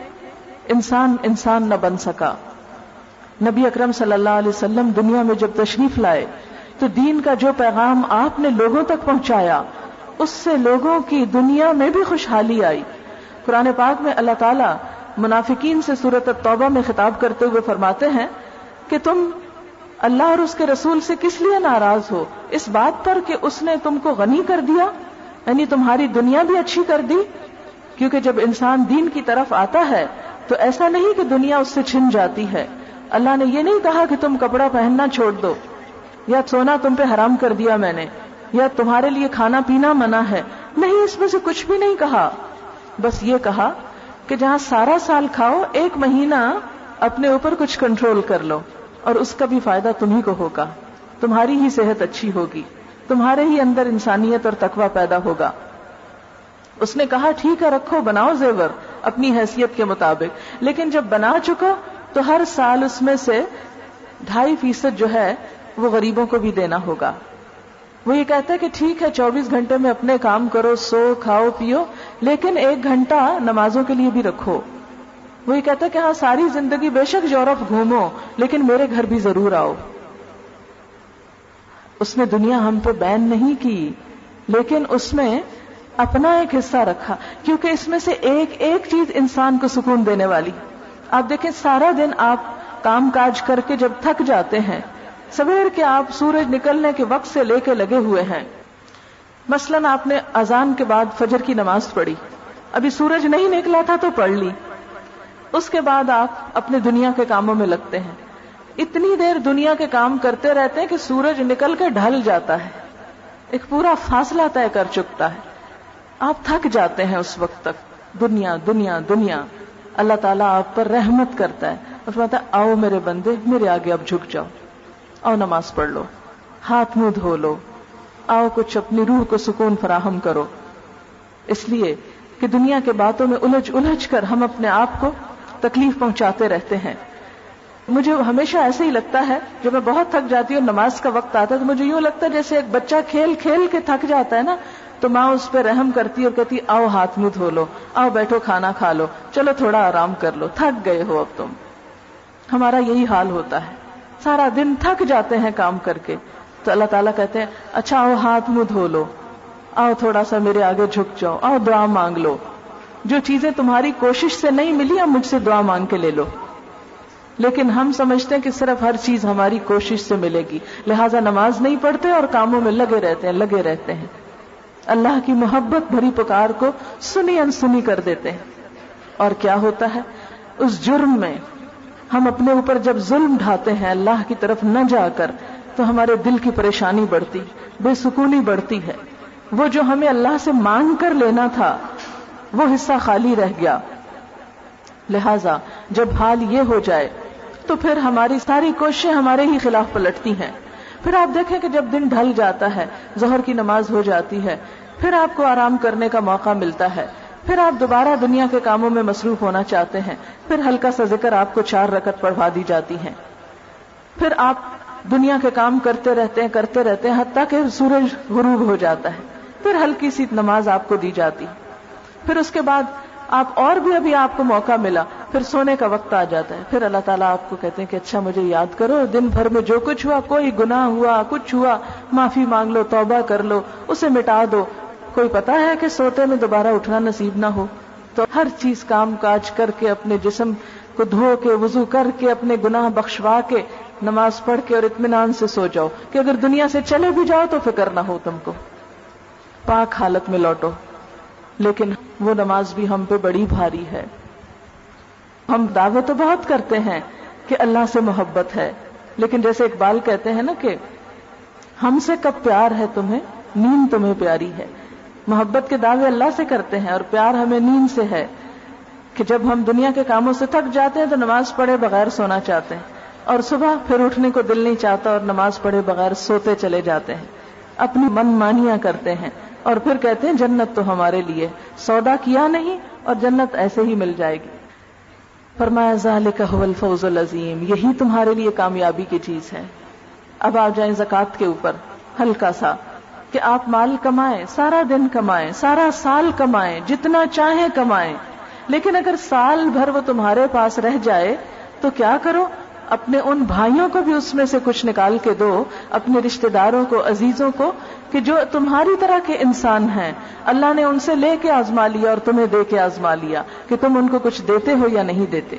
انسان انسان نہ بن سکا۔ نبی اکرم صلی اللہ علیہ وسلم دنیا میں جب تشریف لائے تو دین کا جو پیغام آپ نے لوگوں تک پہنچایا، اس سے لوگوں کی دنیا میں بھی خوشحالی آئی۔ قرآن پاک میں اللہ تعالیٰ منافقین سے صورت توبہ میں خطاب کرتے ہوئے فرماتے ہیں کہ تم اللہ اور اس کے رسول سے کس لیے ناراض ہو؟ اس بات پر کہ اس نے تم کو غنی کر دیا یعنی تمہاری دنیا بھی اچھی کر دی۔ کیونکہ جب انسان دین کی طرف آتا ہے تو ایسا نہیں کہ دنیا اس سے چھن جاتی ہے۔ اللہ نے یہ نہیں کہا کہ تم کپڑا پہننا چھوڑ دو، یا سونا تم پہ حرام کر دیا میں نے، یا تمہارے لیے کھانا پینا منع ہے۔ نہیں، اس میں سے کچھ بھی نہیں کہا۔ بس یہ کہا کہ جہاں سارا سال کھاؤ، ایک مہینہ اپنے اوپر کچھ کنٹرول کر لو، اور اس کا بھی فائدہ تمہیں کو ہوگا۔ تمہاری ہی صحت اچھی ہوگی، تمہارے ہی اندر انسانیت اور تقوی پیدا ہوگا۔ اس نے کہا، ٹھیک ہے، رکھو، بناؤ زیور اپنی حیثیت کے مطابق۔ لیکن جب بنا چکو تو ہر سال اس میں سے ڈھائی فیصد جو ہے وہ غریبوں کو بھی دینا ہوگا۔ وہ یہ کہتا ہے کہ ٹھیک ہے، چوبیس گھنٹے میں اپنے کام کرو، سو، کھاؤ، پیو، لیکن ایک گھنٹہ نمازوں کے لیے بھی رکھو۔ وہ یہ کہتا ہے کہ ہاں ساری زندگی بے شک یورپ گھومو، لیکن میرے گھر بھی ضرور آؤ۔ اس نے دنیا ہم پہ بین نہیں کی، لیکن اس میں اپنا ایک حصہ رکھا، کیونکہ اس میں سے ایک ایک چیز انسان کو سکون دینے والی۔ آپ دیکھیں سارا دن آپ کام کاج کر کے جب تھک جاتے ہیں، سویر کے آپ سورج نکلنے کے وقت سے لے کے لگے ہوئے ہیں۔ مثلا آپ نے اذان کے بعد فجر کی نماز پڑھی۔ ابھی سورج نہیں نکلا تھا تو پڑھ لی۔ اس کے بعد آپ اپنے دنیا کے کاموں میں لگتے ہیں۔ اتنی دیر دنیا کے کام کرتے رہتے ہیں کہ سورج نکل کے ڈھل جاتا ہے۔ ایک پورا فاصلہ طے کر چکتا ہے۔ آپ تھک جاتے ہیں اس وقت تک۔ دنیا دنیا دنیا۔ اللہ تعالیٰ آپ پر رحمت کرتا ہے اور ہے، آؤ میرے بندے، میرے آگے اب جھک جاؤ۔ آؤ نماز پڑھ لو، ہاتھ منہ دھو لو۔ آؤ کچھ اپنی روح کو سکون فراہم کرو۔ اس لیے کہ دنیا کے باتوں میں الجھ الجھ کر ہم اپنے آپ کو تکلیف پہنچاتے رہتے ہیں۔ مجھے ہمیشہ ایسے ہی لگتا ہے، جب میں بہت تھک جاتی ہوں نماز کا وقت آتا ہے تو مجھے یوں لگتا ہے جیسے ایک بچہ کھیل کھیل کے تھک جاتا ہے نا۔ تو ماں اس پہ رحم کرتی اور کہتی، آؤ ہاتھ منہ دھو لو، آؤ بیٹھو کھانا کھا لو، چلو تھوڑا آرام کر لو، تھک گئے ہو اب تم. ہمارا یہی حال ہوتا ہے۔ سارا دن تھک جاتے ہیں کام کر کے۔ تو اللہ تعالیٰ کہتے ہیں اچھا آؤ ہاتھ منہ دھو لو، آؤ تھوڑا سا میرے آگے جھک جاؤ، آؤ دعا مانگ لو۔ جو چیزیں تمہاری کوشش سے نہیں ملی اب مجھ سے دعا مانگ کے لے لو۔ لیکن ہم سمجھتے ہیں کہ صرف ہر چیز ہماری کوشش سے ملے گی۔ لہٰذا نماز نہیں پڑھتے اور کاموں میں لگے رہتے ہیں، لگے رہتے ہیں۔ اللہ کی محبت بھری پکار کو سنی انسنی کر دیتے ہیں۔ اور کیا ہوتا ہے؟ اس جرم میں ہم اپنے اوپر جب ظلم ڈھاتے ہیں، اللہ کی طرف نہ جا کر، تو ہمارے دل کی پریشانی بڑھتی، بے سکونی بڑھتی ہے۔ وہ جو ہمیں اللہ سے مانگ کر لینا تھا، وہ حصہ خالی رہ گیا۔ لہذا جب حال یہ ہو جائے، تو پھر ہماری ساری کوششیں ہمارے ہی خلاف پلٹتی ہیں۔ پھر آپ دیکھیں کہ جب دن ڈھل جاتا ہے، ظہر کی نماز ہو جاتی ہے پھر آپ کو آرام کرنے کا موقع ملتا ہے۔ پھر آپ دوبارہ دنیا کے کاموں میں مصروف ہونا چاہتے ہیں۔ پھر ہلکا سا ذکر آپ کو چار رکت پڑھوا دی جاتی ہیں۔ پھر آپ دنیا کے کام کرتے رہتے ہیں، کرتے رہتے ہیں، حتیٰ کہ سورج غروب ہو جاتا ہے۔ پھر ہلکی سی نماز آپ کو دی جاتی۔ پھر اس کے بعد آپ اور بھی ابھی آپ کو موقع ملا۔ پھر سونے کا وقت آ جاتا ہے۔ پھر اللہ تعالیٰ آپ کو کہتے ہیں کہ اچھا مجھے یاد کرو، دن بھر میں جو کچھ ہوا، کوئی گناہ ہوا، کچھ ہوا، معافی مانگ لو، توبہ کر لو، اسے مٹا دو۔ کوئی پتا ہے کہ سوتے میں دوبارہ اٹھنا نصیب نہ ہو؟ تو ہر چیز کام کاج کر کے اپنے جسم کو دھو کے، وضو کر کے، اپنے گناہ بخشوا کے، نماز پڑھ کے اور اطمینان سے سو جاؤ۔ کہ اگر دنیا سے چلے بھی جاؤ تو فکر نہ ہو تم کو۔ پاک حالت میں لوٹو۔ لیکن وہ نماز بھی ہم پہ بڑی بھاری ہے۔ ہم دعوے تو بہت کرتے ہیں کہ اللہ سے محبت ہے۔ لیکن جیسے اقبال کہتے ہیں نا کہ ہم سے کب پیار ہے تمہیں؟ نیند تمہیں پیاری ہے۔ محبت کے دعوے اللہ سے کرتے ہیں اور پیار ہمیں نیند سے ہے کہ جب ہم دنیا کے کاموں سے تھک جاتے ہیں تو نماز پڑھے بغیر سونا چاہتے ہیں اور صبح پھر اٹھنے کو دل نہیں چاہتا اور نماز پڑھے بغیر سوتے چلے جاتے ہیں اپنی من مانیاں کرتے ہیں اور پھر کہتے ہیں جنت تو ہمارے لیے سودا کیا نہیں اور جنت ایسے ہی مل جائے گی۔ فرمایا، ذالک هو الفوز العظیم، یہی تمہارے لیے کامیابی کی چیز ہے۔ اب آ جائیں زکات کے اوپر، ہلکا سا۔ کہ آپ مال کمائیں، سارا دن کمائیں، سارا سال کمائیں، جتنا چاہیں کمائیں۔ لیکن اگر سال بھر وہ تمہارے پاس رہ جائے، تو کیا کرو؟ اپنے ان بھائیوں کو بھی اس میں سے کچھ نکال کے دو، اپنے رشتہ داروں کو، عزیزوں کو، کہ جو تمہاری طرح کے انسان ہیں۔ اللہ نے ان سے لے کے آزما لیا اور تمہیں دے کے آزما لیا کہ تم ان کو کچھ دیتے ہو یا نہیں دیتے۔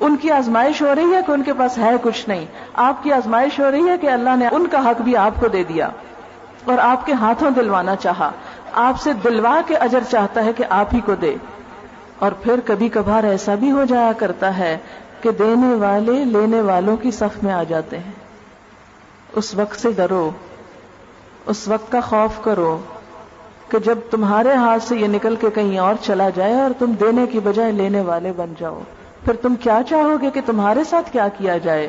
ان کی آزمائش ہو رہی ہے کہ ان کے پاس ہے کچھ نہیں۔ آپ کی آزمائش ہو رہی ہے کہ اللہ نے ان کا حق بھی آپ کو دے دیا۔ اور آپ کے ہاتھوں دلوانا چاہا۔ آپ سے دلوا کے اجر چاہتا ہے کہ آپ ہی کو دے۔ اور پھر کبھی کبھار ایسا بھی ہو جایا کرتا ہے کہ دینے والے لینے والوں کی صف میں آ جاتے ہیں۔ اس وقت سے ڈرو۔ اس وقت کا خوف کرو کہ جب تمہارے ہاتھ سے یہ نکل کے کہیں اور چلا جائے اور تم دینے کی بجائے لینے والے بن جاؤ۔ پھر تم کیا چاہو گے کہ تمہارے ساتھ کیا کیا جائے؟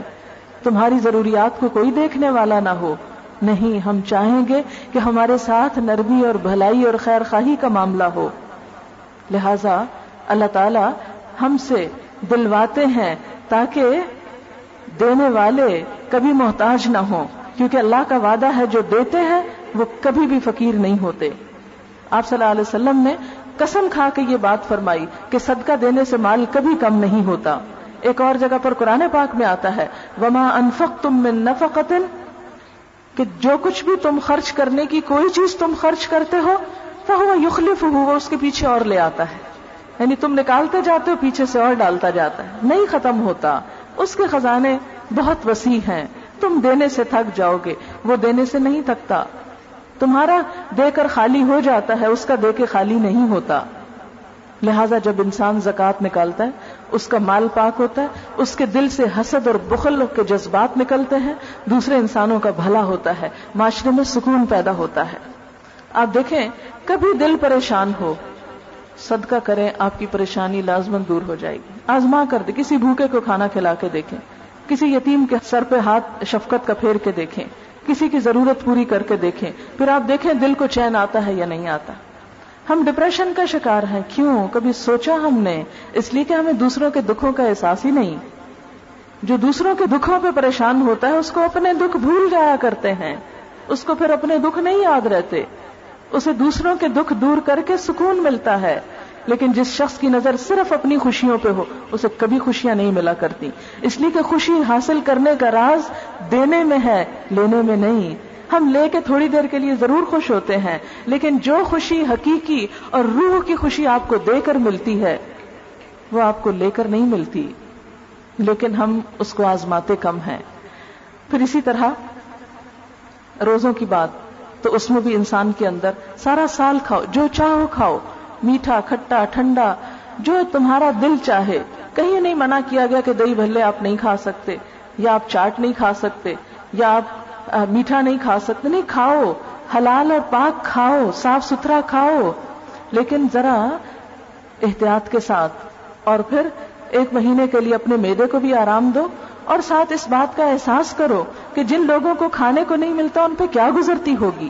تمہاری ضروریات کو کوئی دیکھنے والا نہ ہو۔ نہیں، ہم چاہیں گے کہ ہمارے ساتھ نرمی اور بھلائی اور خیر خواہی کا معاملہ ہو۔ لہذا اللہ تعالی ہم سے دلواتے ہیں تاکہ دینے والے کبھی محتاج نہ ہوں، کیونکہ اللہ کا وعدہ ہے جو دیتے ہیں وہ کبھی بھی فقیر نہیں ہوتے۔ آپ صلی اللہ علیہ وسلم نے قسم کھا کے یہ بات فرمائی کہ صدقہ دینے سے مال کبھی کم نہیں ہوتا۔ ایک اور جگہ پر قرآن پاک میں آتا ہے، وما انفق تم میں نفقتن کہ جو کچھ بھی تم خرچ کرنے کی کوئی چیز تم خرچ کرتے ہو تو وہ یخلف ہو اس کے پیچھے اور لے آتا ہے۔ یعنی تم نکالتے جاتے ہو، پیچھے سے اور ڈالتا جاتا ہے۔ نہیں ختم ہوتا۔ اس کے خزانے بہت وسیع ہیں۔ تم دینے سے تھک جاؤ گے۔ وہ دینے سے نہیں تھکتا۔ تمہارا دے کر خالی ہو جاتا ہے، اس کا دے کے خالی نہیں ہوتا۔ لہذا جب انسان زکات نکالتا ہے اس کا مال پاک ہوتا ہے، اس کے دل سے حسد اور بخل کے جذبات نکلتے ہیں، دوسرے انسانوں کا بھلا ہوتا ہے، معاشرے میں سکون پیدا ہوتا ہے۔ آپ دیکھیں، کبھی دل پریشان ہو، صدقہ کریں، آپ کی پریشانی لازمن دور ہو جائے گی۔ آزما کر دے، کسی بھوکے کو کھانا کھلا کے دیکھیں، کسی یتیم کے سر پہ ہاتھ شفقت کا پھیر کے دیکھیں، کسی کی ضرورت پوری کر کے دیکھیں۔ پھر آپ دیکھیں دل کو چین آتا ہے یا نہیں آتا۔ ہم ڈپریشن کا شکار ہیں۔ کیوں؟ کبھی سوچا ہم نے؟ اس لیے کہ ہمیں دوسروں کے دکھوں کا احساس ہی نہیں۔ جو دوسروں کے دکھوں پہ پریشان ہوتا ہے، اس کو اپنے دکھ بھول جایا کرتے ہیں۔ اس کو پھر اپنے دکھ نہیں یاد رہتے۔ اسے دوسروں کے دکھ دور کر کے سکون ملتا ہے۔ لیکن جس شخص کی نظر صرف اپنی خوشیوں پہ ہو، اسے کبھی خوشیاں نہیں ملا کرتی۔ اس لیے کہ خوشی حاصل کرنے کا راز دینے میں ہے، لینے میں نہیں۔ ہم لے کے تھوڑی دیر کے لیے ضرور خوش ہوتے ہیں، لیکن جو خوشی حقیقی اور روح کی خوشی آپ کو دے کر ملتی ہے، وہ آپ کو لے کر نہیں ملتی۔ لیکن ہم اس کو آزماتے کم ہیں۔ پھر اسی طرح روزوں کی بات، تو اس میں بھی انسان کے اندر سارا سال کھاؤ، جو چاہو کھاؤ، میٹھا، کھٹا، ٹھنڈا، جو تمہارا دل چاہے۔ کہیں نہیں منع کیا گیا کہ دہی بھلے آپ نہیں کھا سکتے، یا آپ چاٹ نہیں کھا سکتے، یا آپ میٹھا نہیں کھا سکتے۔ نہیں، کھاؤ۔ حلال اور پاک کھاؤ۔ صاف ستھرا کھاؤ۔ لیکن ذرا احتیاط کے ساتھ۔ اور پھر ایک مہینے کے لیے اپنے میدے کو بھی آرام دو۔ اور ساتھ اس بات کا احساس کرو کہ جن لوگوں کو کھانے کو نہیں ملتا، ان پہ کیا گزرتی ہوگی؟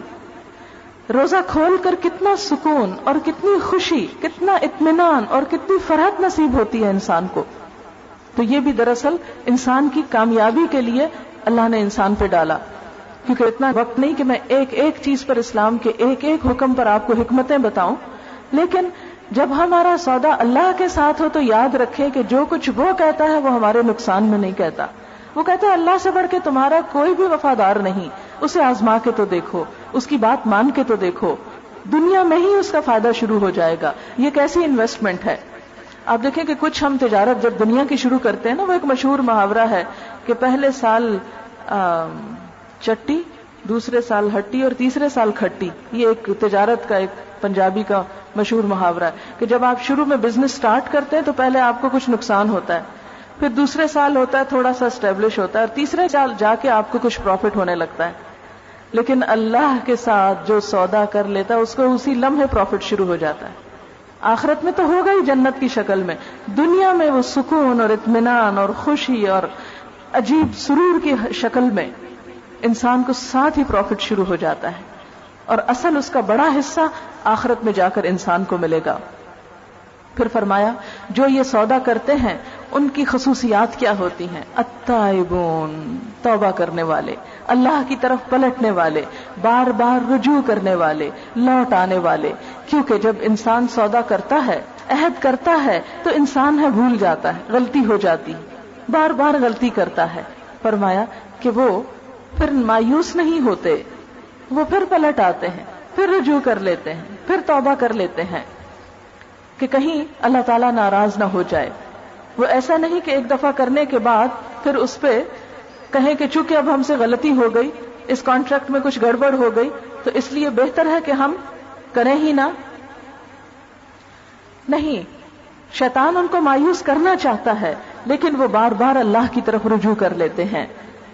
روزہ کھول کر کتنا سکون اور کتنی خوشی، کتنا اطمینان اور کتنی فرحت نصیب ہوتی ہے انسان کو۔ تو یہ بھی دراصل انسان کی کامیابی کے لیے اللہ نے انسان پہ ڈالا۔ کیونکہ اتنا وقت نہیں کہ میں ایک ایک چیز پر اسلام کے ایک ایک حکم پر آپ کو حکمتیں بتاؤں۔ لیکن جب ہمارا سودا اللہ کے ساتھ ہو تو یاد رکھے کہ جو کچھ وہ کہتا ہے وہ ہمارے نقصان میں نہیں کہتا۔ وہ کہتا ہے اللہ سے بڑھ کے تمہارا کوئی بھی وفادار نہیں۔ اسے آزما کے تو دیکھو، اس کی بات مان کے تو دیکھو۔ دنیا میں ہی اس کا فائدہ شروع ہو جائے گا۔ یہ کیسی انویسٹمنٹ ہے؟ آپ دیکھیں کہ کچھ ہم تجارت جب دنیا کی شروع کرتے ہیں نا، وہ ایک مشہور محاورہ ہے کہ پہلے سال چٹی، دوسرے سال ہٹی اور تیسرے سال کھٹی۔ یہ ایک تجارت کا، ایک پنجابی کا مشہور محاورہ ہے کہ جب آپ شروع میں بزنس سٹارٹ کرتے ہیں تو پہلے آپ کو کچھ نقصان ہوتا ہے۔ پھر دوسرے سال ہوتا ہے، تھوڑا سا اسٹیبلش ہوتا ہے اور تیسرے سال جا کے آپ کو کچھ پروفٹ ہونے لگتا ہے۔ لیکن اللہ کے ساتھ جو سودا کر لیتا ہے، اس کو اسی لمحے پروفٹ شروع ہو جاتا ہے۔ آخرت میں تو ہوگا ہی جنت کی شکل میں۔ دنیا میں وہ سکون اور اطمینان اور خوشی اور عجیب سرور کی شکل میں۔ انسان کو ساتھ ہی پروفٹ شروع ہو جاتا ہے اور اصل اس کا بڑا حصہ آخرت میں جا کر انسان کو ملے گا۔ پھر فرمایا، جو یہ سودا کرتے ہیں، ان کی خصوصیات کیا ہوتی ہیں؟ اتائبون توبہ کرنے والے، اللہ کی طرف پلٹنے والے، بار بار رجوع کرنے والے، لوٹ آنے والے۔ کیونکہ جب انسان سودا کرتا ہے، عہد کرتا ہے، تو انسان ہے، بھول جاتا ہے، غلطی ہو جاتی بار بار غلطی کرتا ہے۔ فرمایا کہ وہ پھر مایوس نہیں ہوتے۔ وہ پھر پلٹ آتے ہیں، پھر رجوع کر لیتے ہیں، پھر توبہ کر لیتے ہیں۔ کہ کہیں اللہ تعالیٰ ناراض نہ ہو جائے۔ وہ ایسا نہیں کہ ایک دفعہ کرنے کے بعد پھر اس پہ کہیں کہ چونکہ اب ہم سے غلطی ہو گئی، اس کانٹریکٹ میں کچھ گڑبڑ ہو گئی، تو اس لیے بہتر ہے کہ ہم کریں ہی نہ۔ نہیں، شیطان ان کو مایوس کرنا چاہتا ہے، لیکن وہ بار بار اللہ کی طرف رجوع کر لیتے ہیں۔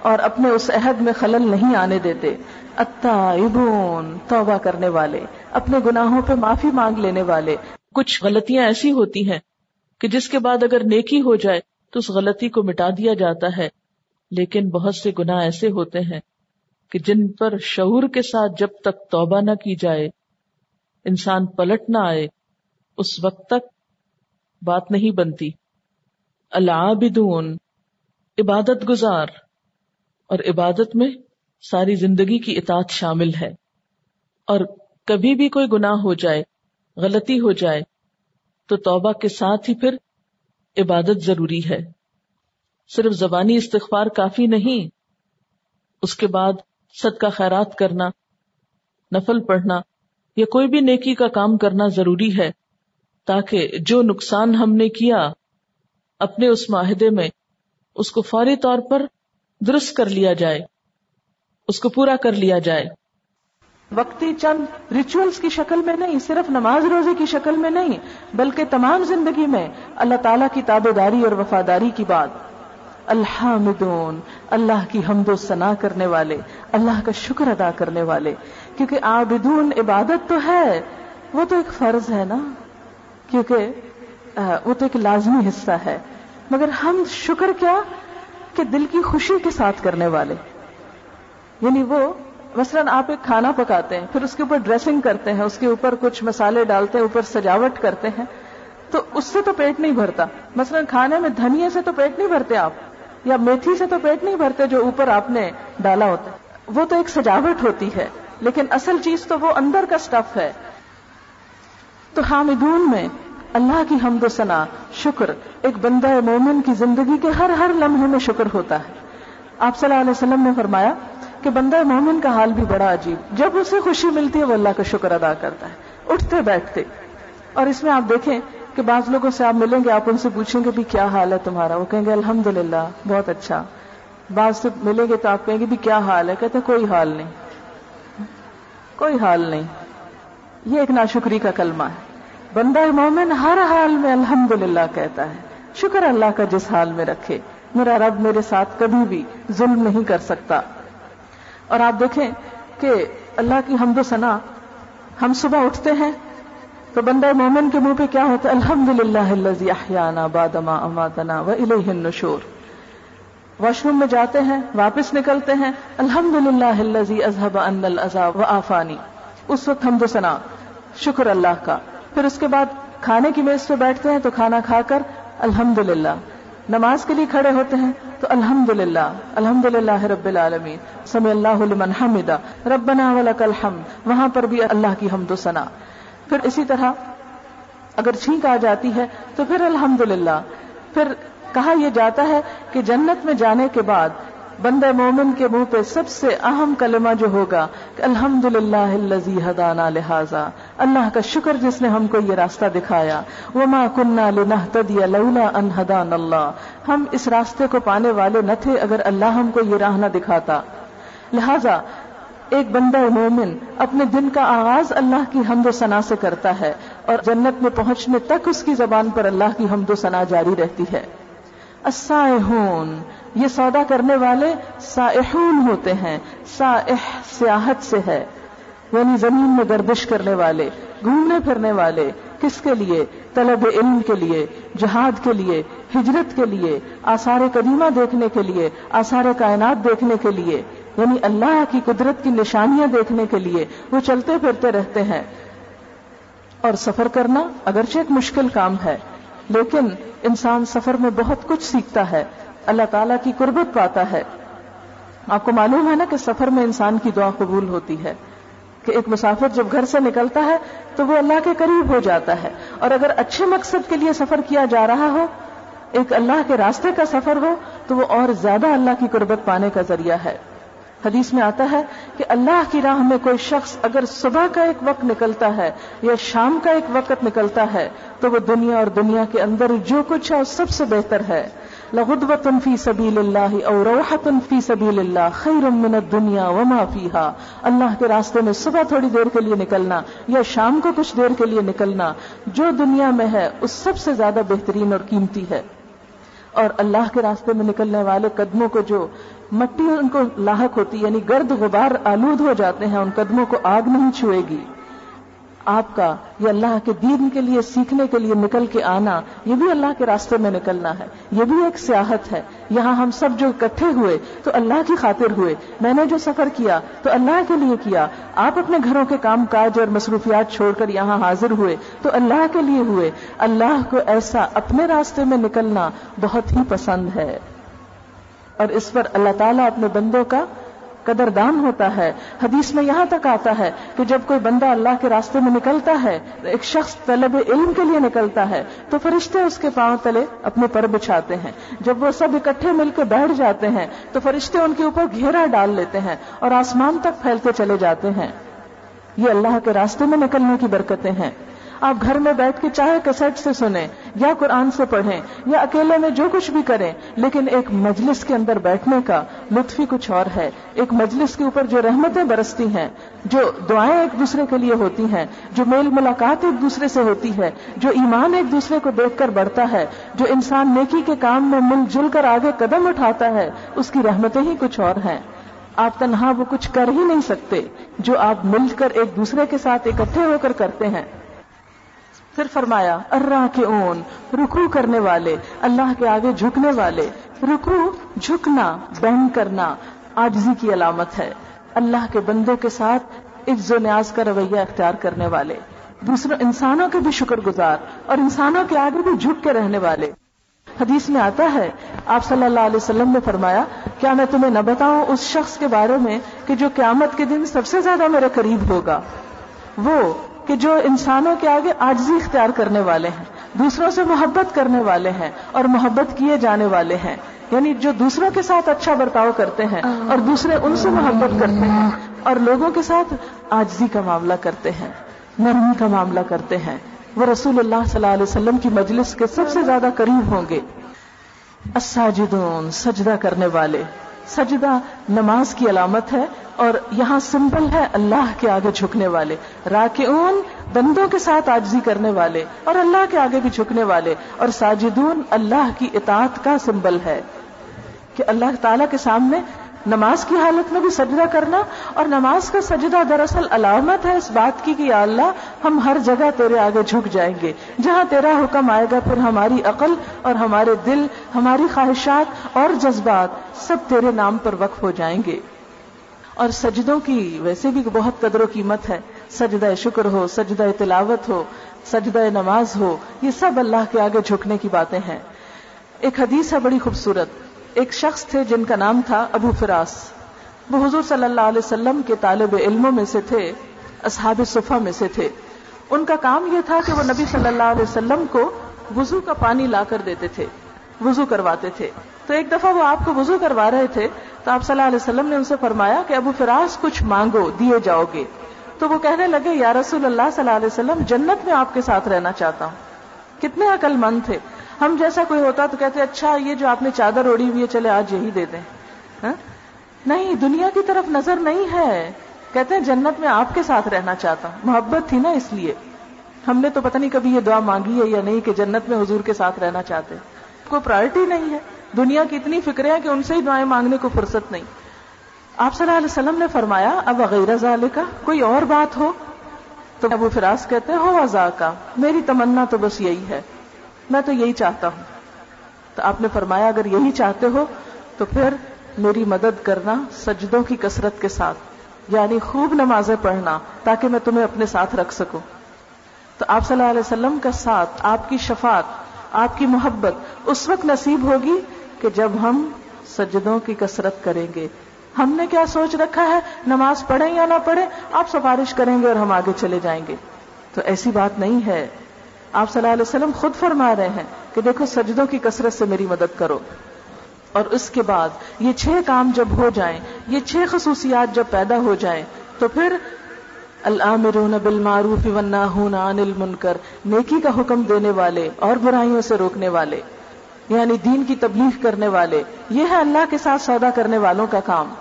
اور اپنے اس عہد میں خلل نہیں آنے دیتے۔ ابون توبہ کرنے والے، اپنے گناہوں پہ معافی مانگ لینے والے۔ کچھ غلطیاں ایسی ہوتی ہیں کہ جس کے بعد اگر نیکی ہو جائے تو اس غلطی کو مٹا دیا جاتا ہے۔ لیکن بہت سے گناہ ایسے ہوتے ہیں کہ جن پر شعور کے ساتھ جب تک توبہ نہ کی جائے، انسان پلٹ نہ آئے، اس وقت تک بات نہیں بنتی۔ العابدون، عبادت گزار۔ اور عبادت میں ساری زندگی کی اطاعت شامل ہے۔ اور کبھی بھی کوئی گناہ ہو جائے، غلطی ہو جائے، تو توبہ کے ساتھ ہی پھر عبادت ضروری ہے۔ صرف زبانی استغفار کافی نہیں، اس کے بعد صدقہ خیرات کرنا، نفل پڑھنا یا کوئی بھی نیکی کا کام کرنا ضروری ہے، تاکہ جو نقصان ہم نے کیا اپنے اس معاہدے میں، اس کو فوری طور پر درست کر لیا جائے، اس کو پورا کر لیا جائے۔ وقتی چند ریچولس کی شکل میں نہیں، صرف نماز روزے کی شکل میں نہیں، بلکہ تمام زندگی میں اللہ تعالیٰ کی تابے داری اور وفاداری کی بات۔ الحمدون اللہ کی حمد و ثنا کرنے والے، اللہ کا شکر ادا کرنے والے۔ کیونکہ آبدون عبادت تو ہے، وہ تو ایک فرض ہے نا۔ کیونکہ وہ تو ایک لازمی حصہ ہے۔ مگر ہم شکر کیا؟ کہ دل کی خوشی کے ساتھ کرنے والے۔ یعنی وہ مثلاً آپ ایک کھانا پکاتے ہیں، پھر اس کے اوپر ڈریسنگ کرتے ہیں، اس کے اوپر کچھ مسالے ڈالتے ہیں، اوپر سجاوٹ کرتے ہیں، تو اس سے تو پیٹ نہیں بھرتا۔ مثلاً کھانے میں دھنیے سے تو پیٹ نہیں بھرتے آپ، یا میتھی سے تو پیٹ نہیں بھرتے جو اوپر آپ نے ڈالا ہوتا ہے۔ وہ تو ایک سجاوٹ ہوتی ہے، لیکن اصل چیز تو وہ اندر کا سٹف ہے۔ تو حامدون میں اللہ کی حمد و ثنا، شکر، ایک بندہ مومن کی زندگی کے ہر ہر لمحے میں شکر ہوتا ہے۔ آپ صلی اللہ علیہ وسلم نے فرمایا کہ بندہ مومن کا حال بھی بڑا عجیب۔ جب اسے خوشی ملتی ہے، وہ اللہ کا شکر ادا کرتا ہے۔ اٹھتے، بیٹھتے۔ اور اس میں آپ دیکھیں کہ بعض لوگوں سے آپ ملیں گے، آپ ان سے پوچھیں گے بھی کیا حال ہے تمہارا؟ وہ کہیں گے الحمد بہت اچھا۔ بعض سے ملیں گے تو آپ کہیں گے بھی کیا حال ہے؟ کہتے کوئی حال نہیں۔ کوئی حال نہیں۔ یہ ایک ناشکری کا کلمہ ہے۔ بندہ مومن ہر حال میں الحمد کہتا ہے، شکر اللہ کا جس حال میں رکھے، میرا رب میرے ساتھ کبھی بھی ظلم نہیں کر سکتا۔ اور آپ دیکھیں کہ اللہ کی حمد و ثنا، ہم صبح اٹھتے ہیں تو بندہ مومن کے منہ پہ کیا ہوتا ہے؟ الحمد للہ بادما اماتنا و النشور۔ واش روم میں جاتے ہیں، واپس نکلتے ہیں الحمد للہ اذهب ان الزا و آفانی۔ اس وقت حمد و ثنا، شکر اللہ کا۔ پھر اس کے بعد کھانے کی میز پہ بیٹھتے ہیں تو کھانا کھا کر الحمد نماز کے لیے کھڑے ہوتے ہیں تو الحمد للہ الحمد للہ رب العالمین، سمی اللہ لمن حمدہ ربنا ولک الحمد، وہاں پر بھی اللہ کی حمد و ثنا۔ پھر اسی طرح اگر چھینک آ جاتی ہے تو پھر الحمد پھر کہا یہ جاتا ہے کہ جنت میں جانے کے بعد بندہ مومن کے منہ پہ سب سے اہم کلمہ جو ہوگا کہ الحمد للہ حدانہ لہٰذا، اللہ کا شکر جس نے ہم کو یہ راستہ دکھایا۔ وما کنہ لنہتدی لولا ان ہدان اللہ۔ ہم اس راستے کو پانے والے نہ تھے اگر اللہ ہم کو یہ راہ نہ دکھاتا۔ لہذا، ایک بندہ مومن اپنے دن کا آغاز اللہ کی حمد و ثنا سے کرتا ہے اور جنت میں پہنچنے تک اس کی زبان پر اللہ کی حمد و ثنا جاری رہتی ہے۔ یہ سودا کرنے والے سائحون ہوتے ہیں، سائح سیاحت سے ہے۔ یعنی زمین میں گردش کرنے والے، گھومنے پھرنے والے، کس کے لیے؟ طلب علم کے لیے، جہاد کے لیے، ہجرت کے لیے، آثار قدیمہ دیکھنے کے لیے، آثار کائنات دیکھنے کے لیے۔ یعنی اللہ کی قدرت کی نشانیاں دیکھنے کے لیے وہ چلتے پھرتے رہتے ہیں۔ اور سفر کرنا اگرچہ ایک مشکل کام ہے، لیکن انسان سفر میں بہت کچھ سیکھتا ہے۔ اللہ تعالیٰ کی قربت پاتا ہے۔ آپ کو معلوم ہے نا کہ سفر میں انسان کی دعا قبول ہوتی ہے۔ کہ ایک مسافر جب گھر سے نکلتا ہے تو وہ اللہ کے قریب ہو جاتا ہے۔ اور اگر اچھے مقصد کے لیے سفر کیا جا رہا ہو، ایک اللہ کے راستے کا سفر ہو، تو وہ اور زیادہ اللہ کی قربت پانے کا ذریعہ ہے۔ حدیث میں آتا ہے کہ اللہ کی راہ میں کوئی شخص اگر صبح کا ایک وقت نکلتا ہے یا شام کا ایک وقت نکلتا ہے، تو وہ دنیا اور دنیا کے اندر جو کچھ ہے سب سے بہتر ہے۔ لغدوت فی سبیل اللہ اور روحت فی سبیل اللہ خیر من الدنیا وما فیہا اللہ کے راستے میں صبح تھوڑی دیر کے لیے نکلنا یا شام کو کچھ دیر کے لیے نکلنا، جو دنیا میں ہے، اس سب سے زیادہ بہترین اور قیمتی ہے۔ اور اللہ کے راستے میں نکلنے والے قدموں کو جو مٹی ان کو لاحق ہوتی یعنی گرد غبار آلود ہو جاتے ہیں، ان قدموں کو آگ نہیں چھوئے گی۔ آپ کا یہ اللہ کے دین کے لیے، سیکھنے کے لیے نکل کے آنا، یہ بھی اللہ کے راستے میں نکلنا ہے۔ یہ بھی ایک سیاحت ہے۔ یہاں ہم سب جو اکٹھے ہوئے، تو اللہ کی خاطر ہوئے۔ میں نے جو سفر کیا، تو اللہ کے لیے کیا۔ آپ اپنے گھروں کے کام کاج اور مصروفیات چھوڑ کر یہاں حاضر ہوئے، تو اللہ کے لیے ہوئے۔ اللہ کو ایسا اپنے راستے میں نکلنا بہت ہی پسند ہے۔ اور اس پر اللہ تعالیٰ اپنے بندوں کا قدردان ہوتا ہے۔ حدیث میں یہاں تک آتا ہے کہ جب کوئی بندہ اللہ کے راستے میں نکلتا ہے، ایک شخص طلب علم کے لیے نکلتا ہے، تو فرشتے اس کے پاؤں تلے اپنے پر بچھاتے ہیں۔ جب وہ سب اکٹھے مل کے بیٹھ جاتے ہیں، تو فرشتے ان کے اوپر گھیرا ڈال لیتے ہیں اور آسمان تک پھیلتے چلے جاتے ہیں۔ یہ اللہ کے راستے میں نکلنے کی برکتیں ہیں۔ آپ گھر میں بیٹھ کے چاہے کسٹ سے سنیں یا قرآن سے پڑھیں یا اکیلے میں جو کچھ بھی کریں، لیکن ایک مجلس کے اندر بیٹھنے کا لطف ہی کچھ اور ہے۔ ایک مجلس کے اوپر جو رحمتیں برستی ہیں، جو دعائیں ایک دوسرے کے لیے ہوتی ہیں، جو میل ملاقات ایک دوسرے سے ہوتی ہے، جو ایمان ایک دوسرے کو دیکھ کر بڑھتا ہے، جو انسان نیکی کے کام میں مل جل کر آگے قدم اٹھاتا ہے، اس کی رحمتیں ہی کچھ اور ہیں۔ آپ تنہا وہ کچھ کر ہی نہیں سکتے جو آپ مل کر ایک دوسرے کے ساتھ اکٹھے ہو کر کرتے ہیں۔ پھر فرمایا ارا کے اون رکو کرنے والے، اللہ کے آگے جھکنے والے۔ رکو جھکنا بہن کرنا آجزی کی علامت ہے۔ اللہ کے بندوں کے ساتھ عز و نیاز کا رویہ اختیار کرنے والے۔ دوسرے انسانوں کے بھی شکر گزار اور انسانوں کے آگے بھی جھک کے رہنے والے۔ حدیث میں آتا ہے، آپ صلی اللہ علیہ وسلم نے فرمایا، کیا میں تمہیں نہ بتاؤں اس شخص کے بارے میں کہ جو قیامت کے دن سب سے زیادہ میرے قریب ہوگا؟ وہ کہ جو انسانوں کے آگے آجزی اختیار کرنے والے ہیں، دوسروں سے محبت کرنے والے ہیں اور محبت کیے جانے والے ہیں یعنی جو دوسروں کے ساتھ اچھا برتاؤ کرتے ہیں اور دوسرے ان سے محبت کرتے ہیں اور لوگوں کے ساتھ آجزی کا معاملہ کرتے ہیں، نرمی کا معاملہ کرتے ہیں۔ وہ رسول اللہ صلی اللہ علیہ وسلم کی مجلس کے سب سے زیادہ قریب ہوں گے۔ الساجدون، سجدہ کرنے والے۔ سجدہ نماز کی علامت ہے اور یہاں سمبل ہے اللہ کے آگے جھکنے والے، راکعون بندوں کے ساتھ آجزی کرنے والے اور اللہ کے آگے بھی جھکنے والے اور ساجدون اللہ کی اطاعت کا سمبل ہے کہ اللہ تعالی کے سامنے نماز کی حالت میں بھی سجدہ کرنا اور نماز کا سجدہ دراصل علامت ہے اس بات کی کہ یا اللہ، ہم ہر جگہ تیرے آگے جھک جائیں گے۔ جہاں تیرا حکم آئے گا، پھر ہماری عقل اور ہمارے دل، ہماری خواہشات اور جذبات سب تیرے نام پر وقف ہو جائیں گے۔ اور سجدوں کی ویسے بھی بہت قدر و قیمت ہے۔ سجدہ شکر ہو، سجدہ تلاوت ہو، سجدہ نماز ہو، یہ سب اللہ کے آگے جھکنے کی باتیں ہیں۔ ایک حدیث ہے بڑی خوبصورت۔ ایک شخص تھے جن کا نام تھا ابو فراس۔ وہ حضور صلی اللہ علیہ وسلم کے طالب علموں میں سے تھے، اصحاب صفا میں سے تھے۔ ان کا کام یہ تھا کہ وہ نبی صلی اللہ علیہ وسلم کو وضو کا پانی لا کر دیتے تھے، وضو کرواتے تھے۔ تو ایک دفعہ وہ آپ کو وضو کروا رہے تھے، تو آپ صلی اللہ علیہ وسلم نے ان سے فرمایا کہ ابو فراز کچھ مانگو، دیے جاؤ گے۔ تو وہ کہنے لگے، یا رسول اللہ صلی اللہ علیہ وسلم، جنت میں آپ کے ساتھ رہنا چاہتا ہوں۔ کتنے عقل مند تھے۔ ہم جیسا کوئی ہوتا تو کہتے اچھا یہ جو آپ نے چادر اوڑی ہوئی ہے، چلے، آج یہی دے دیں۔ ہاں؟ نہیں، دنیا کی طرف نظر نہیں ہے۔ کہتے ہیں، جنت میں آپ کے ساتھ رہنا چاہتا ہوں۔ محبت تھی نا اس لیے۔ ہم نے تو پتہ نہیں کبھی یہ دعا مانگی ہے یا نہیں کہ جنت میں حضور کے ساتھ رہنا چاہتے۔ کوئی پرائرٹی نہیں ہے۔ دنیا کی اتنی فکریں ہیں کہ ان سے ہی دعائیں مانگنے کو فرصت نہیں۔ آپ صلی اللہ علیہ وسلم نے فرمایا، اب غیر کا کوئی اور بات ہو؟ تو ابو فراز کہتے ہیں، ہو وزا کا میری تمنا تو بس یہی ہے۔ میں تو یہی چاہتا ہوں۔ تو آپ نے فرمایا، اگر یہی چاہتے ہو تو پھر میری مدد کرنا سجدوں کی کثرت کے ساتھ یعنی خوب نمازیں پڑھنا، تاکہ میں تمہیں اپنے ساتھ رکھ سکوں۔ تو آپ صلی اللہ علیہ وسلم کا ساتھ، آپ کی شفاعت، آپ کی محبت اس وقت نصیب ہوگی کہ جب ہم سجدوں کی کثرت کریں گے۔ ہم نے کیا سوچ رکھا ہے؟ نماز پڑھیں یا نہ پڑھیں، آپ سفارش کریں گے اور ہم آگے چلے جائیں گے۔ تو ایسی بات نہیں ہے۔ آپ صلی اللہ علیہ وسلم خود فرما رہے ہیں کہ دیکھو سجدوں کی کثرت سے میری مدد کرو۔ اور اس کے بعد یہ چھ کام جب ہو جائیں، یہ چھ خصوصیات جب پیدا ہو جائیں، تو پھر العامرون بالمعروف والناہون عن المنکر، نیکی کا حکم دینے والے اور برائیوں سے روکنے والے یعنی دین کی تبلیغ کرنے والے، یہ ہے اللہ کے ساتھ سودا کرنے والوں کا کام۔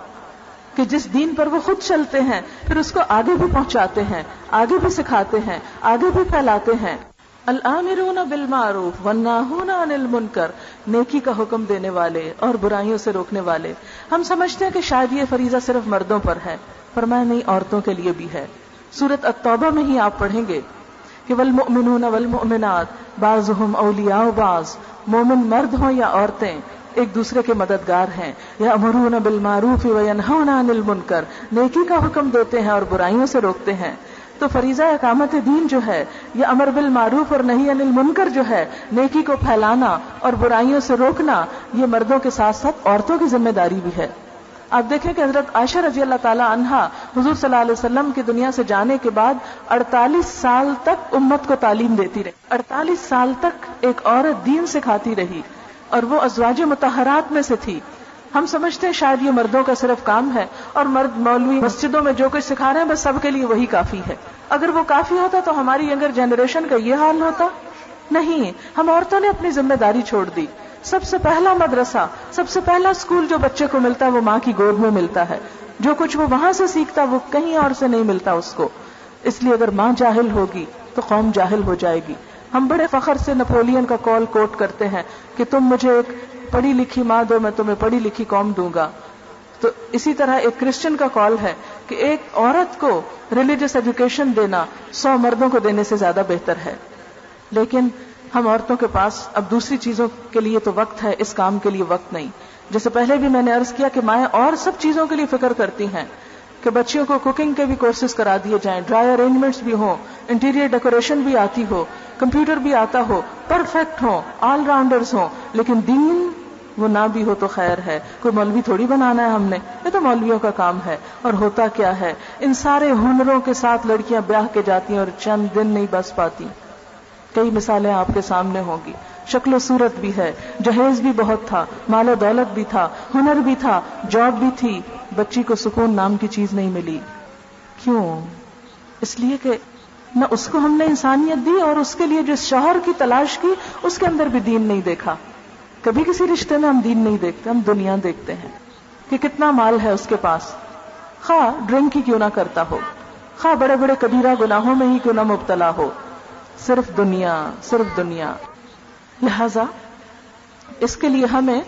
کہ جس دین پر وہ خود چلتے ہیں، پھر اس کو آگے بھی پہنچاتے ہیں، آگے بھی سکھاتے ہیں، آگے بھی پھیلاتے ہیں۔ العامرون بالمعروف والناہون عن المنکر، نیکی کا حکم دینے والے اور برائیوں سے روکنے والے۔ ہم سمجھتے ہیں کہ شاید یہ فریضہ صرف مردوں پر ہے، پر میں نہیں، عورتوں کے لیے بھی ہے۔ سورت التوبہ میں ہی آپ پڑھیں گے کہ والمؤمنون والمؤمنات بعضهم اولیاء بعض۔ مومن مرد ہوں یا عورتیں، ایک دوسرے کے مددگار ہیں۔ یا امرون بالمعروف وینہون عن المنکر۔ نیکی کا حکم دیتے ہیں اور برائیوں سے روکتے ہیں۔ تو فریضہ اقامت دین جو ہے، یہ امر بالمعروف اور نہیں انل منکر جو ہے، نیکی کو پھیلانا اور برائیوں سے روکنا، یہ مردوں کے ساتھ ساتھ عورتوں کی ذمہ داری بھی ہے۔ آپ دیکھیں کہ حضرت عائشہ رضی اللہ تعالیٰ عنہا حضور صلی اللہ علیہ وسلم کی دنیا سے جانے کے بعد اڑتالیس سال تک امت کو تعلیم دیتی رہی۔ اڑتالیس سال تک ایک عورت دین سکھاتی رہی اور وہ ازواج متحرات میں سے تھی۔ ہم سمجھتے ہیں شاید یہ مردوں کا صرف کام ہے اور مرد مولوی مسجدوں میں جو کچھ سکھا رہے ہیں بس سب کے لیے وہی کافی ہے۔ اگر وہ کافی ہوتا تو ہماری ینگر جنریشن کا یہ حال ہوتا۔ نہیں، ہم عورتوں نے اپنی ذمہ داری چھوڑ دی۔ سب سے پہلا مدرسہ، سب سے پہلا اسکول جو بچے کو ملتا ہے وہ ماں کی گود میں ملتا ہے۔ جو کچھ وہ وہاں سے سیکھتا وہ کہیں اور سے نہیں ملتا اس کو۔ اس لیے اگر ماں جاہل ہوگی تو قوم جاہل ہو جائے گی۔ ہم بڑے فخر سے نپولین کا کال کوٹ کرتے ہیں کہ تم مجھے ایک پڑھی لکھی ماں دو، میں تمہیں پڑھی لکھی قوم دوں گا۔ تو اسی طرح ایک کرسچن کا کال ہے کہ ایک عورت کو ریلیجس ایجوکیشن دینا سو مردوں کو دینے سے زیادہ بہتر ہے۔ لیکن ہم عورتوں کے پاس اب دوسری چیزوں کے لیے تو وقت ہے، اس کام کے لیے وقت نہیں۔ جیسے پہلے بھی میں نے عرض کیا کہ مائیں اور سب چیزوں کے لیے فکر کرتی ہیں کہ بچیوں کو کوکنگ کے بھی کورسز کرا دیے جائیں ڈرائی ارینجمنٹس بھی ہوں انٹیریئر ڈیکوریشن بھی آتی ہو کمپیوٹر بھی آتا ہو پرفیکٹ ہو آل راؤنڈرز ہوں، لیکن دین وہ نہ بھی ہو تو خیر ہے۔ کوئی مولوی تھوڑی بنانا ہے ہم نے۔ یہ تو مولویوں کا کام ہے۔ اور ہوتا کیا ہے؟ ان سارے ہنروں کے ساتھ لڑکیاں بیاہ کے جاتی ہیں اور چند دن نہیں بس پاتی۔ کئی مثالیں آپ کے سامنے ہوں گی۔ شکل و صورت بھی ہے۔ جہیز بھی بہت تھا۔ مال و دولت بھی تھا۔ ہنر بھی تھا۔ جاب بھی تھی۔ بچی کو سکون نام کی چیز نہیں ملی۔ کیوں؟ اس لیے کہ نہ اس کو ہم نے انسانیت دی اور اس کے لیے جس شوہر کی تلاش کی، اس کے اندر بھی دین نہیں دیکھا۔ کبھی کسی رشتے میں ہم دین نہیں دیکھتے، ہم دنیا دیکھتے ہیں کہ کتنا مال ہے اس کے پاس۔ خواہ ڈرنک ہی کیوں نہ کرتا ہو، خواہ بڑے بڑے کبیرہ گناہوں میں ہی کیوں نہ مبتلا ہو۔ صرف دنیا صرف دنیا۔ لہذا اس کے لیے ہمیں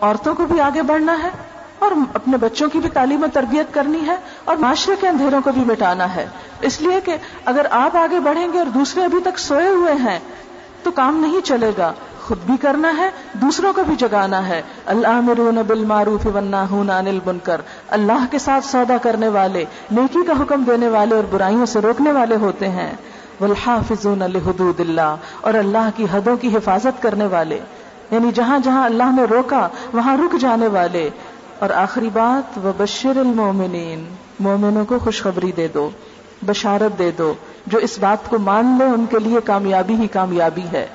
عورتوں کو بھی آگے بڑھنا ہے اور اپنے بچوں کی بھی تعلیم و تربیت کرنی ہے اور معاشرے کے اندھیروں کو بھی مٹانا ہے۔ اس لیے کہ اگر آپ آگے بڑھیں گے اور دوسرے ابھی تک سوئے ہوئے ہیں تو کام نہیں چلے گا۔ خود بھی کرنا ہے، دوسروں کو بھی جگانا ہے۔ اللہ مرون بالمعروف والناہون عن المنکر۔ اللہ کے ساتھ سودا کرنے والے، نیکی کا حکم دینے والے اور برائیوں سے روکنے والے ہوتے ہیں۔ والحافظون لحدود اللہ اور اللہ کی حدوں کی حفاظت کرنے والے۔ یعنی جہاں جہاں اللہ نے روکا، وہاں رک جانے والے۔ اور آخری بات وہ بشر المومنین مومنوں کو خوشخبری دے دو، بشارت دے دو۔ جو اس بات کو مان لے، ان کے لیے کامیابی ہی کامیابی ہے۔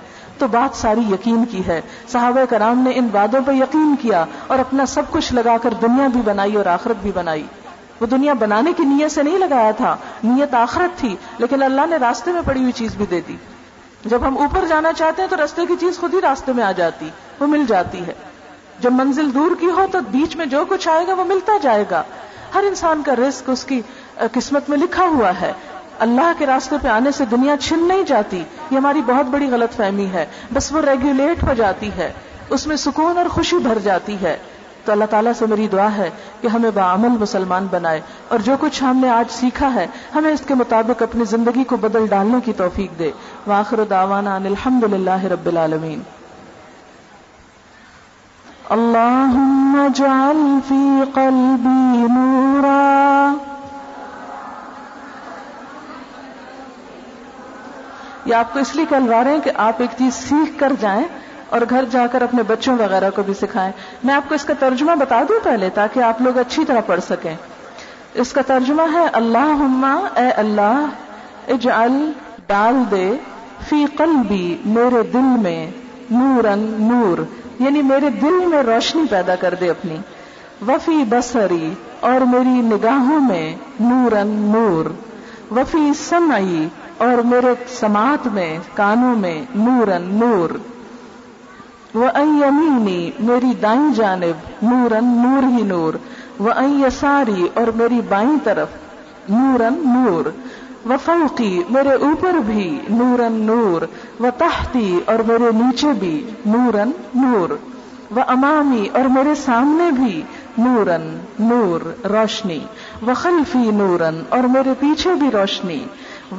تو بات ساری یقین کی ہے۔ صحابہ کرام نے ان باتوں پہ یقین کیا اور اپنا سب کچھ لگا کر دنیا بھی بنائی اور آخرت بھی بنائی۔ وہ دنیا بنانے کی نیت سے نہیں لگایا تھا۔ نیت آخرت تھی، لیکن اللہ نے راستے میں پڑی ہوئی چیز بھی دے دی۔ جب ہم اوپر جانا چاہتے ہیں تو راستے کی چیز خود ہی راستے میں آ جاتی، وہ مل جاتی ہے۔ جب منزل دور کی ہو تو بیچ میں جو کچھ آئے گا وہ ملتا جائے گا۔ ہر انسان کا رزق اس کی قسمت میں لکھا ہوا ہے۔ اللہ کے راستے پہ آنے سے دنیا چھن نہیں جاتی، یہ ہماری بہت بڑی غلط فہمی ہے، بس وہ ریگولیٹ ہو جاتی ہے، اس میں سکون اور خوشی بھر جاتی ہے۔ تو اللہ تعالیٰ سے میری دعا ہے کہ ہمیں بعمل مسلمان بنائے اور جو کچھ ہم نے آج سیکھا ہے، ہمیں اس کے مطابق اپنی زندگی کو بدل ڈالنے کی توفیق دے۔ واخر دعوانا الحمد للہ رب العالمین۔ اللهم اجعل في قلبي نورا۔ یہ آپ کو اس لیے کہلوا رہے ہیں کہ آپ ایک چیز سیکھ کر جائیں اور گھر جا کر اپنے بچوں وغیرہ کو بھی سکھائیں۔ میں آپ کو اس کا ترجمہ بتا دوں پہلے تاکہ آپ لوگ اچھی طرح پڑھ سکیں۔ اس کا ترجمہ ہے اللہ اے اللہ، اجعل، ڈال دے، فی قلبی، میرے دل میں نورن، نور۔ یعنی میرے دل میں روشنی پیدا کر دے اپنی۔ وفی بسری اور میری نگاہوں میں نورن نور۔ وفی سمعی اور میرے سماعت میں، کانوں میں، نورن، نور۔ وہ یمینی میری دائیں جانب، نورن، نور ہی نور۔ وہ یساری اور میری بائیں طرف، نورن، نور۔ و فوقی میرے اوپر بھی، نورن، نور۔ و تحتی اور میرے نیچے بھی، نورن، نور۔ و امامی اور میرے سامنے بھی، نورن، نور، روشنی۔ و خلفی نورن، اور میرے پیچھے بھی روشنی۔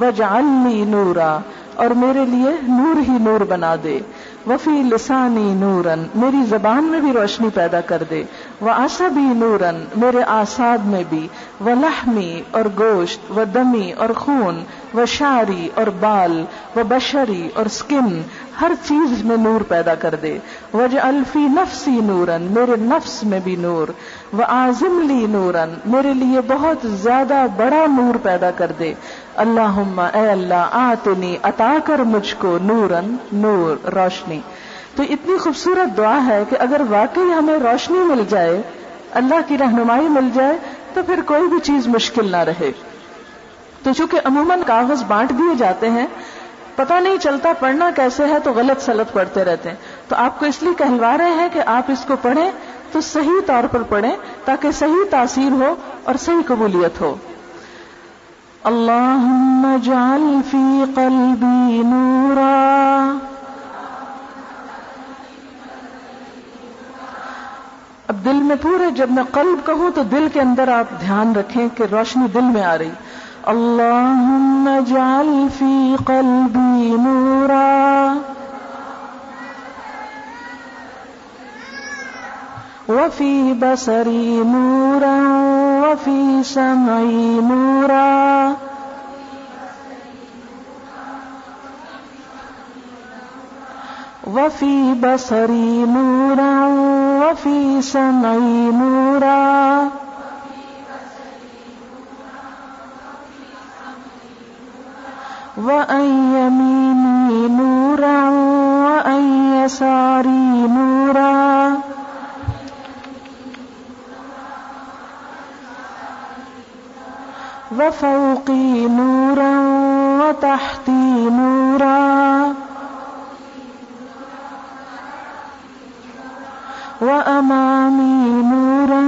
وجعلنی نورا، اور میرے لیے نور ہی نور بنا دے۔ وفی لسانی نورن، میری زبان میں بھی روشنی پیدا کر دے۔ وہ آسا نورن، میرے آساد میں بھی۔ وہ لحمی اور گوشت، و دمی، اور خون، و شاری، اور بال، و بشری، اور سکن، ہر چیز میں نور پیدا کر دے۔ وج الفی نفسی نورن، میرے نفس میں بھی نور۔ وہ آزم لی نورن، میرے لیے بہت زیادہ بڑا نور پیدا کر دے۔ اللہ اے اللہ، آتنی، عطا کر مجھ کو نورن نور، روشنی۔ تو اتنی خوبصورت دعا ہے کہ اگر واقعی ہمیں روشنی مل جائے، اللہ کی رہنمائی مل جائے، تو پھر کوئی بھی چیز مشکل نہ رہے۔ تو چونکہ عموماً کاغذ بانٹ دیے جاتے ہیں، پتہ نہیں چلتا پڑھنا کیسے ہے تو غلط سلط پڑھتے رہتے ہیں۔ تو آپ کو اس لیے کہلوا رہے ہیں کہ آپ اس کو پڑھیں تو صحیح طور پر پڑھیں تاکہ صحیح تاثیر ہو اور صحیح قبولیت ہو۔ اللهم اجعل في قلبي نورا. اب دل میں پورے جب میں قلب کہوں تو دل کے اندر آپ دھیان رکھیں کہ روشنی دل میں آ رہی. اللهم اجعل في قلبي نورا. وفي بصري نورا وفي سمعي نورا. وفي بصري نورا وفي سمعي نورا. وأن يميني نورا وأن يساري نورا. وفوقي نورا وتحتي نورا. وأمامي نورا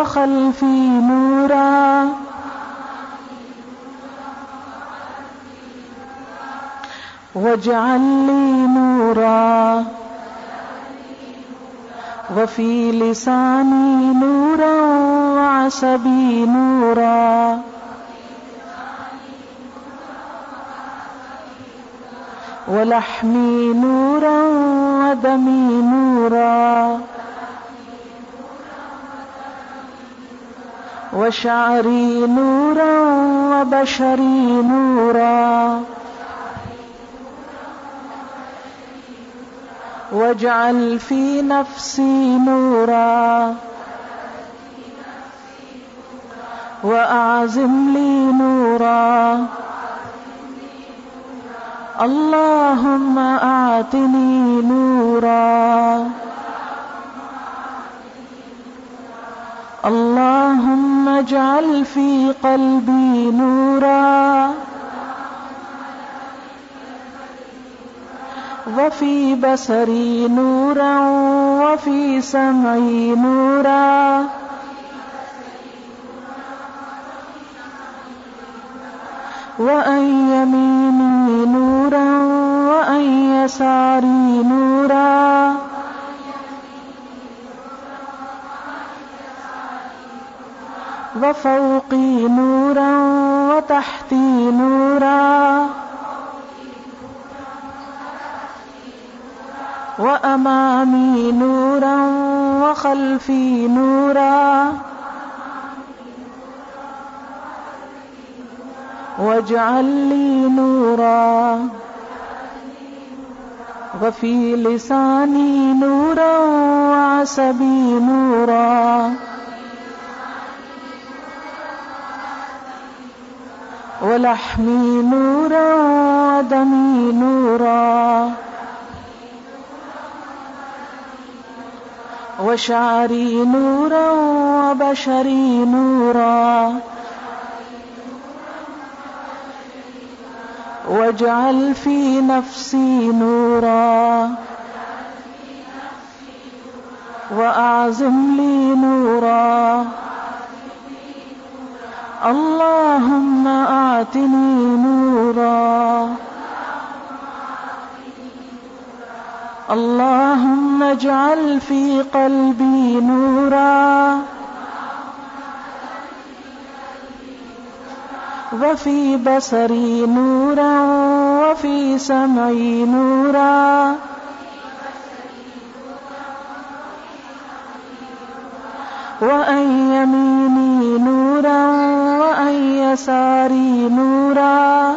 وخلفي نورا. واجعل لي نورا. وفي لساني نورا وعصبي نورا. ولحمي نورا ودمي نورا. وشعري نورا وبشري نورا. واجعل في نفسي نورا. وأعزم لي نورا. اللهم آتني نورا اللهم اجعل في قلبي نورا وفي بصري نورا وفي سمعي نورا وأن يميني نورا وأن يساري نورا وفوقي نورا وتحتي نورا وأمامي نورا وخلفي نورا واجعل لي نورا. وفي لساني نورا وعصبي نورا. ولحمي نورا ودمي نورا. وشعري نورا وبشري نورا. واجعل في نفسي نورا. وأعزم لي نورا. اللهم آتني نورا. اللهم اجعل في قلبي نورا. وفي بصري نورا وفي سمعي نورا. وأن يميني نورا وأن يساري نورا.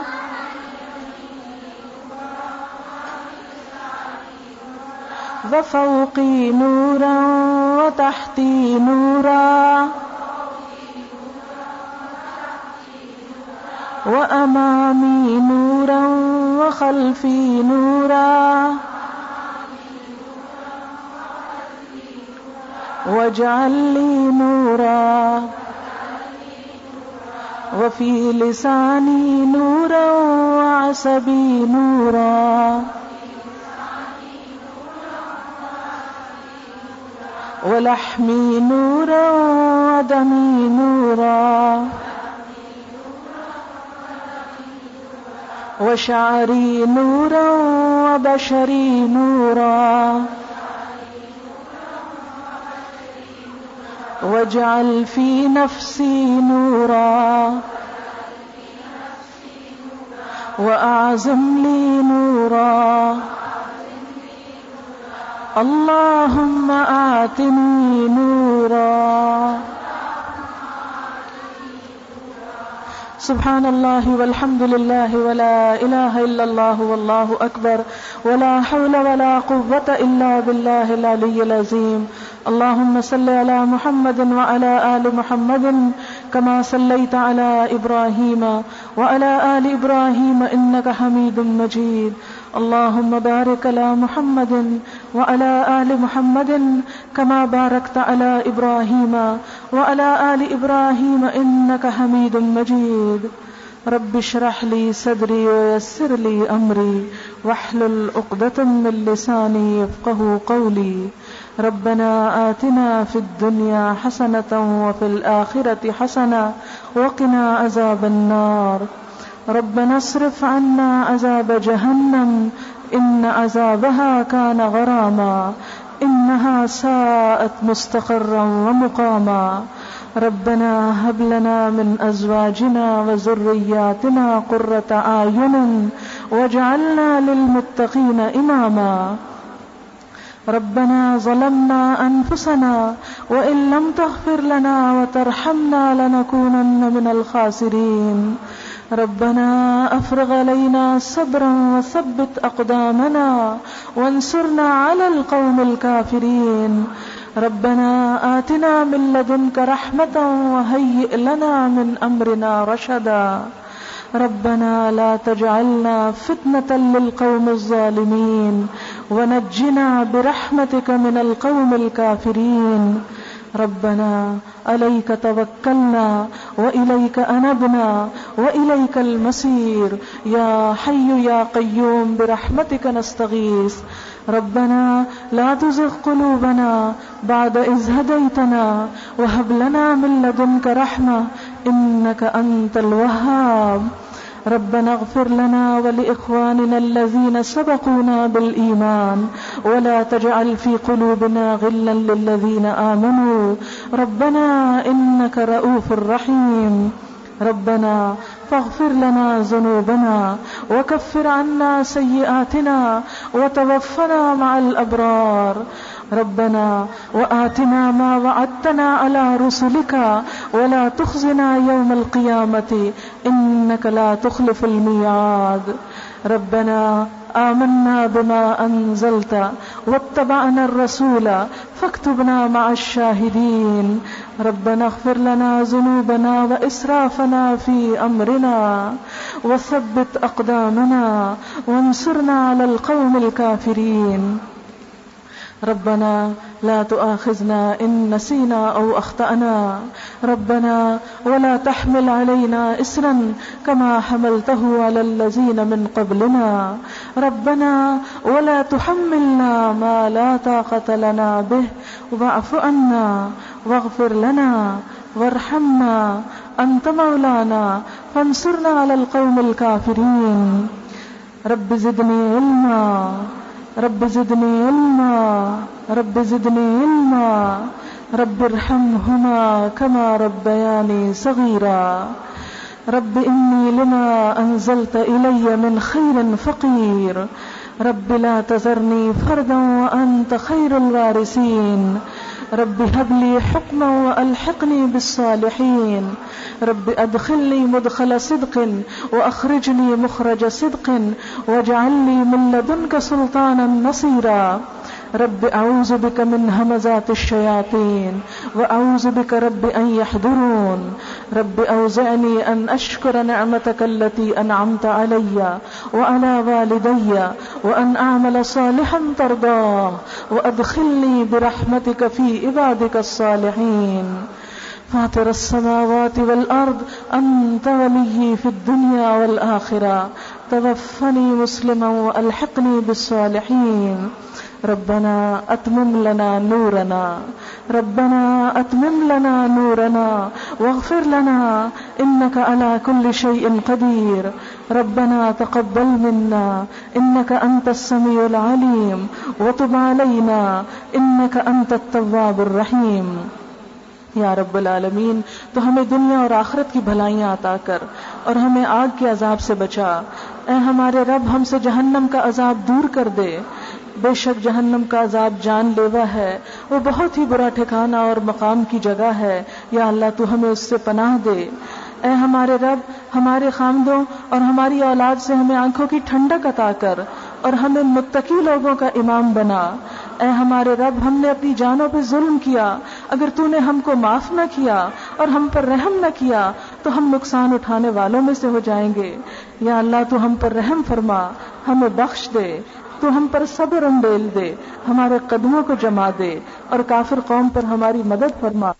وفوقي نورا وتحتي نورا. وأمامي نورا وخلفي نورا واجعل لي نورا وفي لساني نورا وعصبي نورا ولحمي نورا ودمي نورا وشعري نورا وبشري نورا واجعل في نفسي نورا وأعزم لي نورا اللهم آتني نورا سبحان الله والحمد لله ولا إله إلا الله والله أكبر ولا حول ولا قوة إلا بالله العلي العظيم اللهم صل على محمد وعلى آل محمد كما صليت على إبراهيم وعلى آل إبراهيم إنك حميد مجيد اللهم بارك على محمد وعلى آل محمد كما باركت على إبراهيم وعلى آل إبراهيم إنك حميد مجيد. رب اشرح لي صدري ويسر لي أمري. واحلل عقدة من لساني يفقه قولي. ربنا آتنا في الدنيا حسنة وفي الآخرة حسنة وقنا عذاب النار. ربنا اصرف عنا عذاب جهنم إن عذابها كان غراما. إنها ساءت مستقرا ومقاما. ربنا هب لنا من أزواجنا وذرياتنا قرة أعين واجعلنا للمتقين إماما. ربنا ظلمنا أنفسنا وإن لم تغفر لنا وترحمنا لنكونن من الخاسرين. ربنا أفرغ علينا صبرا وثبت أقدامنا وانصرنا على القوم الكافرين. ربنا آتنا من لدنك رحمة وهيئ لنا من أمرنا رشدا. ربنا لا تجعلنا فتنة للقوم الظالمين. ونجنا برحمتك من القوم الكافرين. ربنا عليك توكلنا وإليك أنبنا وإليك المسير يا حي يا قيوم برحمتك نستغيث ربنا لا تزغ قلوبنا بعد إذ هديتنا وهب لنا من لدنك رحمة إنك أنت الوهاب ربنا اغفر لنا ولإخواننا الذين سبقونا بالإيمان ولا تجعل في قلوبنا غلا للذين آمنوا ربنا إنك رؤوف رحيم ربنا فاغفر لنا ذنوبنا وكفر عنا سيئاتنا وتوفنا مع الأبرار ربنا وآتنا ما وعدتنا على رسلك ولا تخزنا يوم القيامة إنك لا تخلف الميعاد. ربنا آمنا بما أنزلت واتبعنا الرسول فاكتبنا مع الشاهدين. ربنا اغفر لنا ذنوبنا وإسرافنا في أمرنا وثبت أقدامنا وانصرنا على القوم الكافرين. ربنا لا تؤاخذنا إن نسينا أو أخطأنا. ربنا ولا تحمل علينا إسرا كما حملته على الذين من قبلنا. ربنا ولا تحملنا ما لا طاقة لنا به. واعف عنا واغفر لنا وارحمنا. أنت مولانا فانصرنا على القوم الكافرين. رب زدني علما. رب زدنی علما، رب زدنی علما، رب ارحمهما كما ربياني صغيرا. رب إني لما أنزلت إلي من خير فقير. رب لا تذرني فردا وأنت خير الوارثين. رب هب لي حكما وألحقني بالصالحين. رب أدخلني مدخل صدق وأخرجني مخرج صدق واجعل لي من لدنك سلطانا نصيرا. رب أعوذ بك من همزات الشياطين وأعوذ بك رب أن يحضرون رب أوزعني أن أشكر نعمتك التي أنعمت علي وعلى والدي وأن أعمل صالحا ترضاه وأدخلني برحمتك في عبادك الصالحين فاطر السماوات والأرض أنت ولي في الدنيا والآخرة توفني مسلما وألحقني بالصالحين ربنا أتمم لنا نورنا. ربنا أتمم لنا نورنا. واغفر لنا. إنك على كل شيء قدير ربنا تقبل منا. إنك أنت السميع العليم وتب علينا إنك أنت التواب الرحيم یا رب العالمین، تو ہمیں دنیا اور آخرت کی بھلائیاں عطا کر اور ہمیں آگ کے عذاب سے بچا۔ اے ہمارے رب، ہم سے جہنم کا عذاب دور کر دے۔ بے شک جہنم کا عذاب جان لیوا ہے۔ وہ بہت ہی برا ٹھکانہ اور مقام کی جگہ ہے۔ یا اللہ تو ہمیں اس سے پناہ دے۔ اے ہمارے رب، ہمارے خامدوں اور ہماری اولاد سے ہمیں آنکھوں کی ٹھنڈک عطا کر اور ہمیں متقی لوگوں کا امام بنا۔ اے ہمارے رب، ہم نے اپنی جانوں پہ ظلم کیا۔ اگر تو نے ہم کو معاف نہ کیا اور ہم پر رحم نہ کیا، تو ہم نقصان اٹھانے والوں میں سے ہو جائیں گے۔ یا اللہ تو ہم پر رحم فرما، ہمیں بخش دے۔ تو ہم پر صبر انڈیل دے، ہمارے قدموں کو جما دے اور کافر قوم پر ہماری مدد فرما۔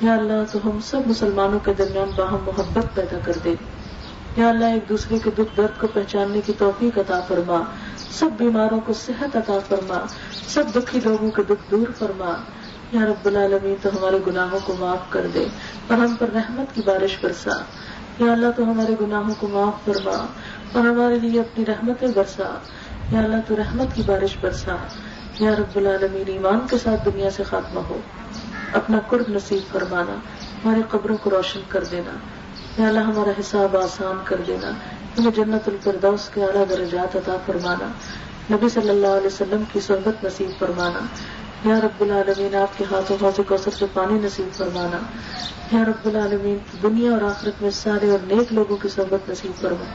یا اللہ، تو ہم سب مسلمانوں کے درمیان باہم محبت پیدا کر دے۔ یا اللہ، ایک دوسرے کے دکھ درد کو پہچاننے کی توفیق عطا فرما۔ سب بیماروں کو صحت عطا فرما۔ سب دکھی لوگوں کے دکھ دور فرما۔ یا رب العالمین، تو ہمارے گناہوں کو معاف کر دے اور ہم پر رحمت کی بارش برسا۔ یا اللہ، تو ہمارے گناہوں کو معاف فرما اور ہمارے لیے اپنی رحمتیں برسا۔ یا اللہ تو رحمت کی بارش برسا یا رب العالمین، ایمان کے ساتھ دنیا سے خاتمہ ہو۔ اپنا قرب نصیب فرمانا ہمارے قبروں کو روشن کر دینا۔ یا اللہ، ہمارا حساب آسان کر دینا۔ ہمیں جنت الفردوس کے اعلیٰ درجات عطا فرمانا۔ نبی صلی اللہ علیہ وسلم کی صحبت نصیب فرمانا۔ یا رب العالمین، آپ کے ہاتھوں ہاتھوں کو سے پانی نصیب فرمانا۔ یا رب العالمین، دنیا اور آخرت میں سارے اور نیک لوگوں کی صحبت نصیب فرمانا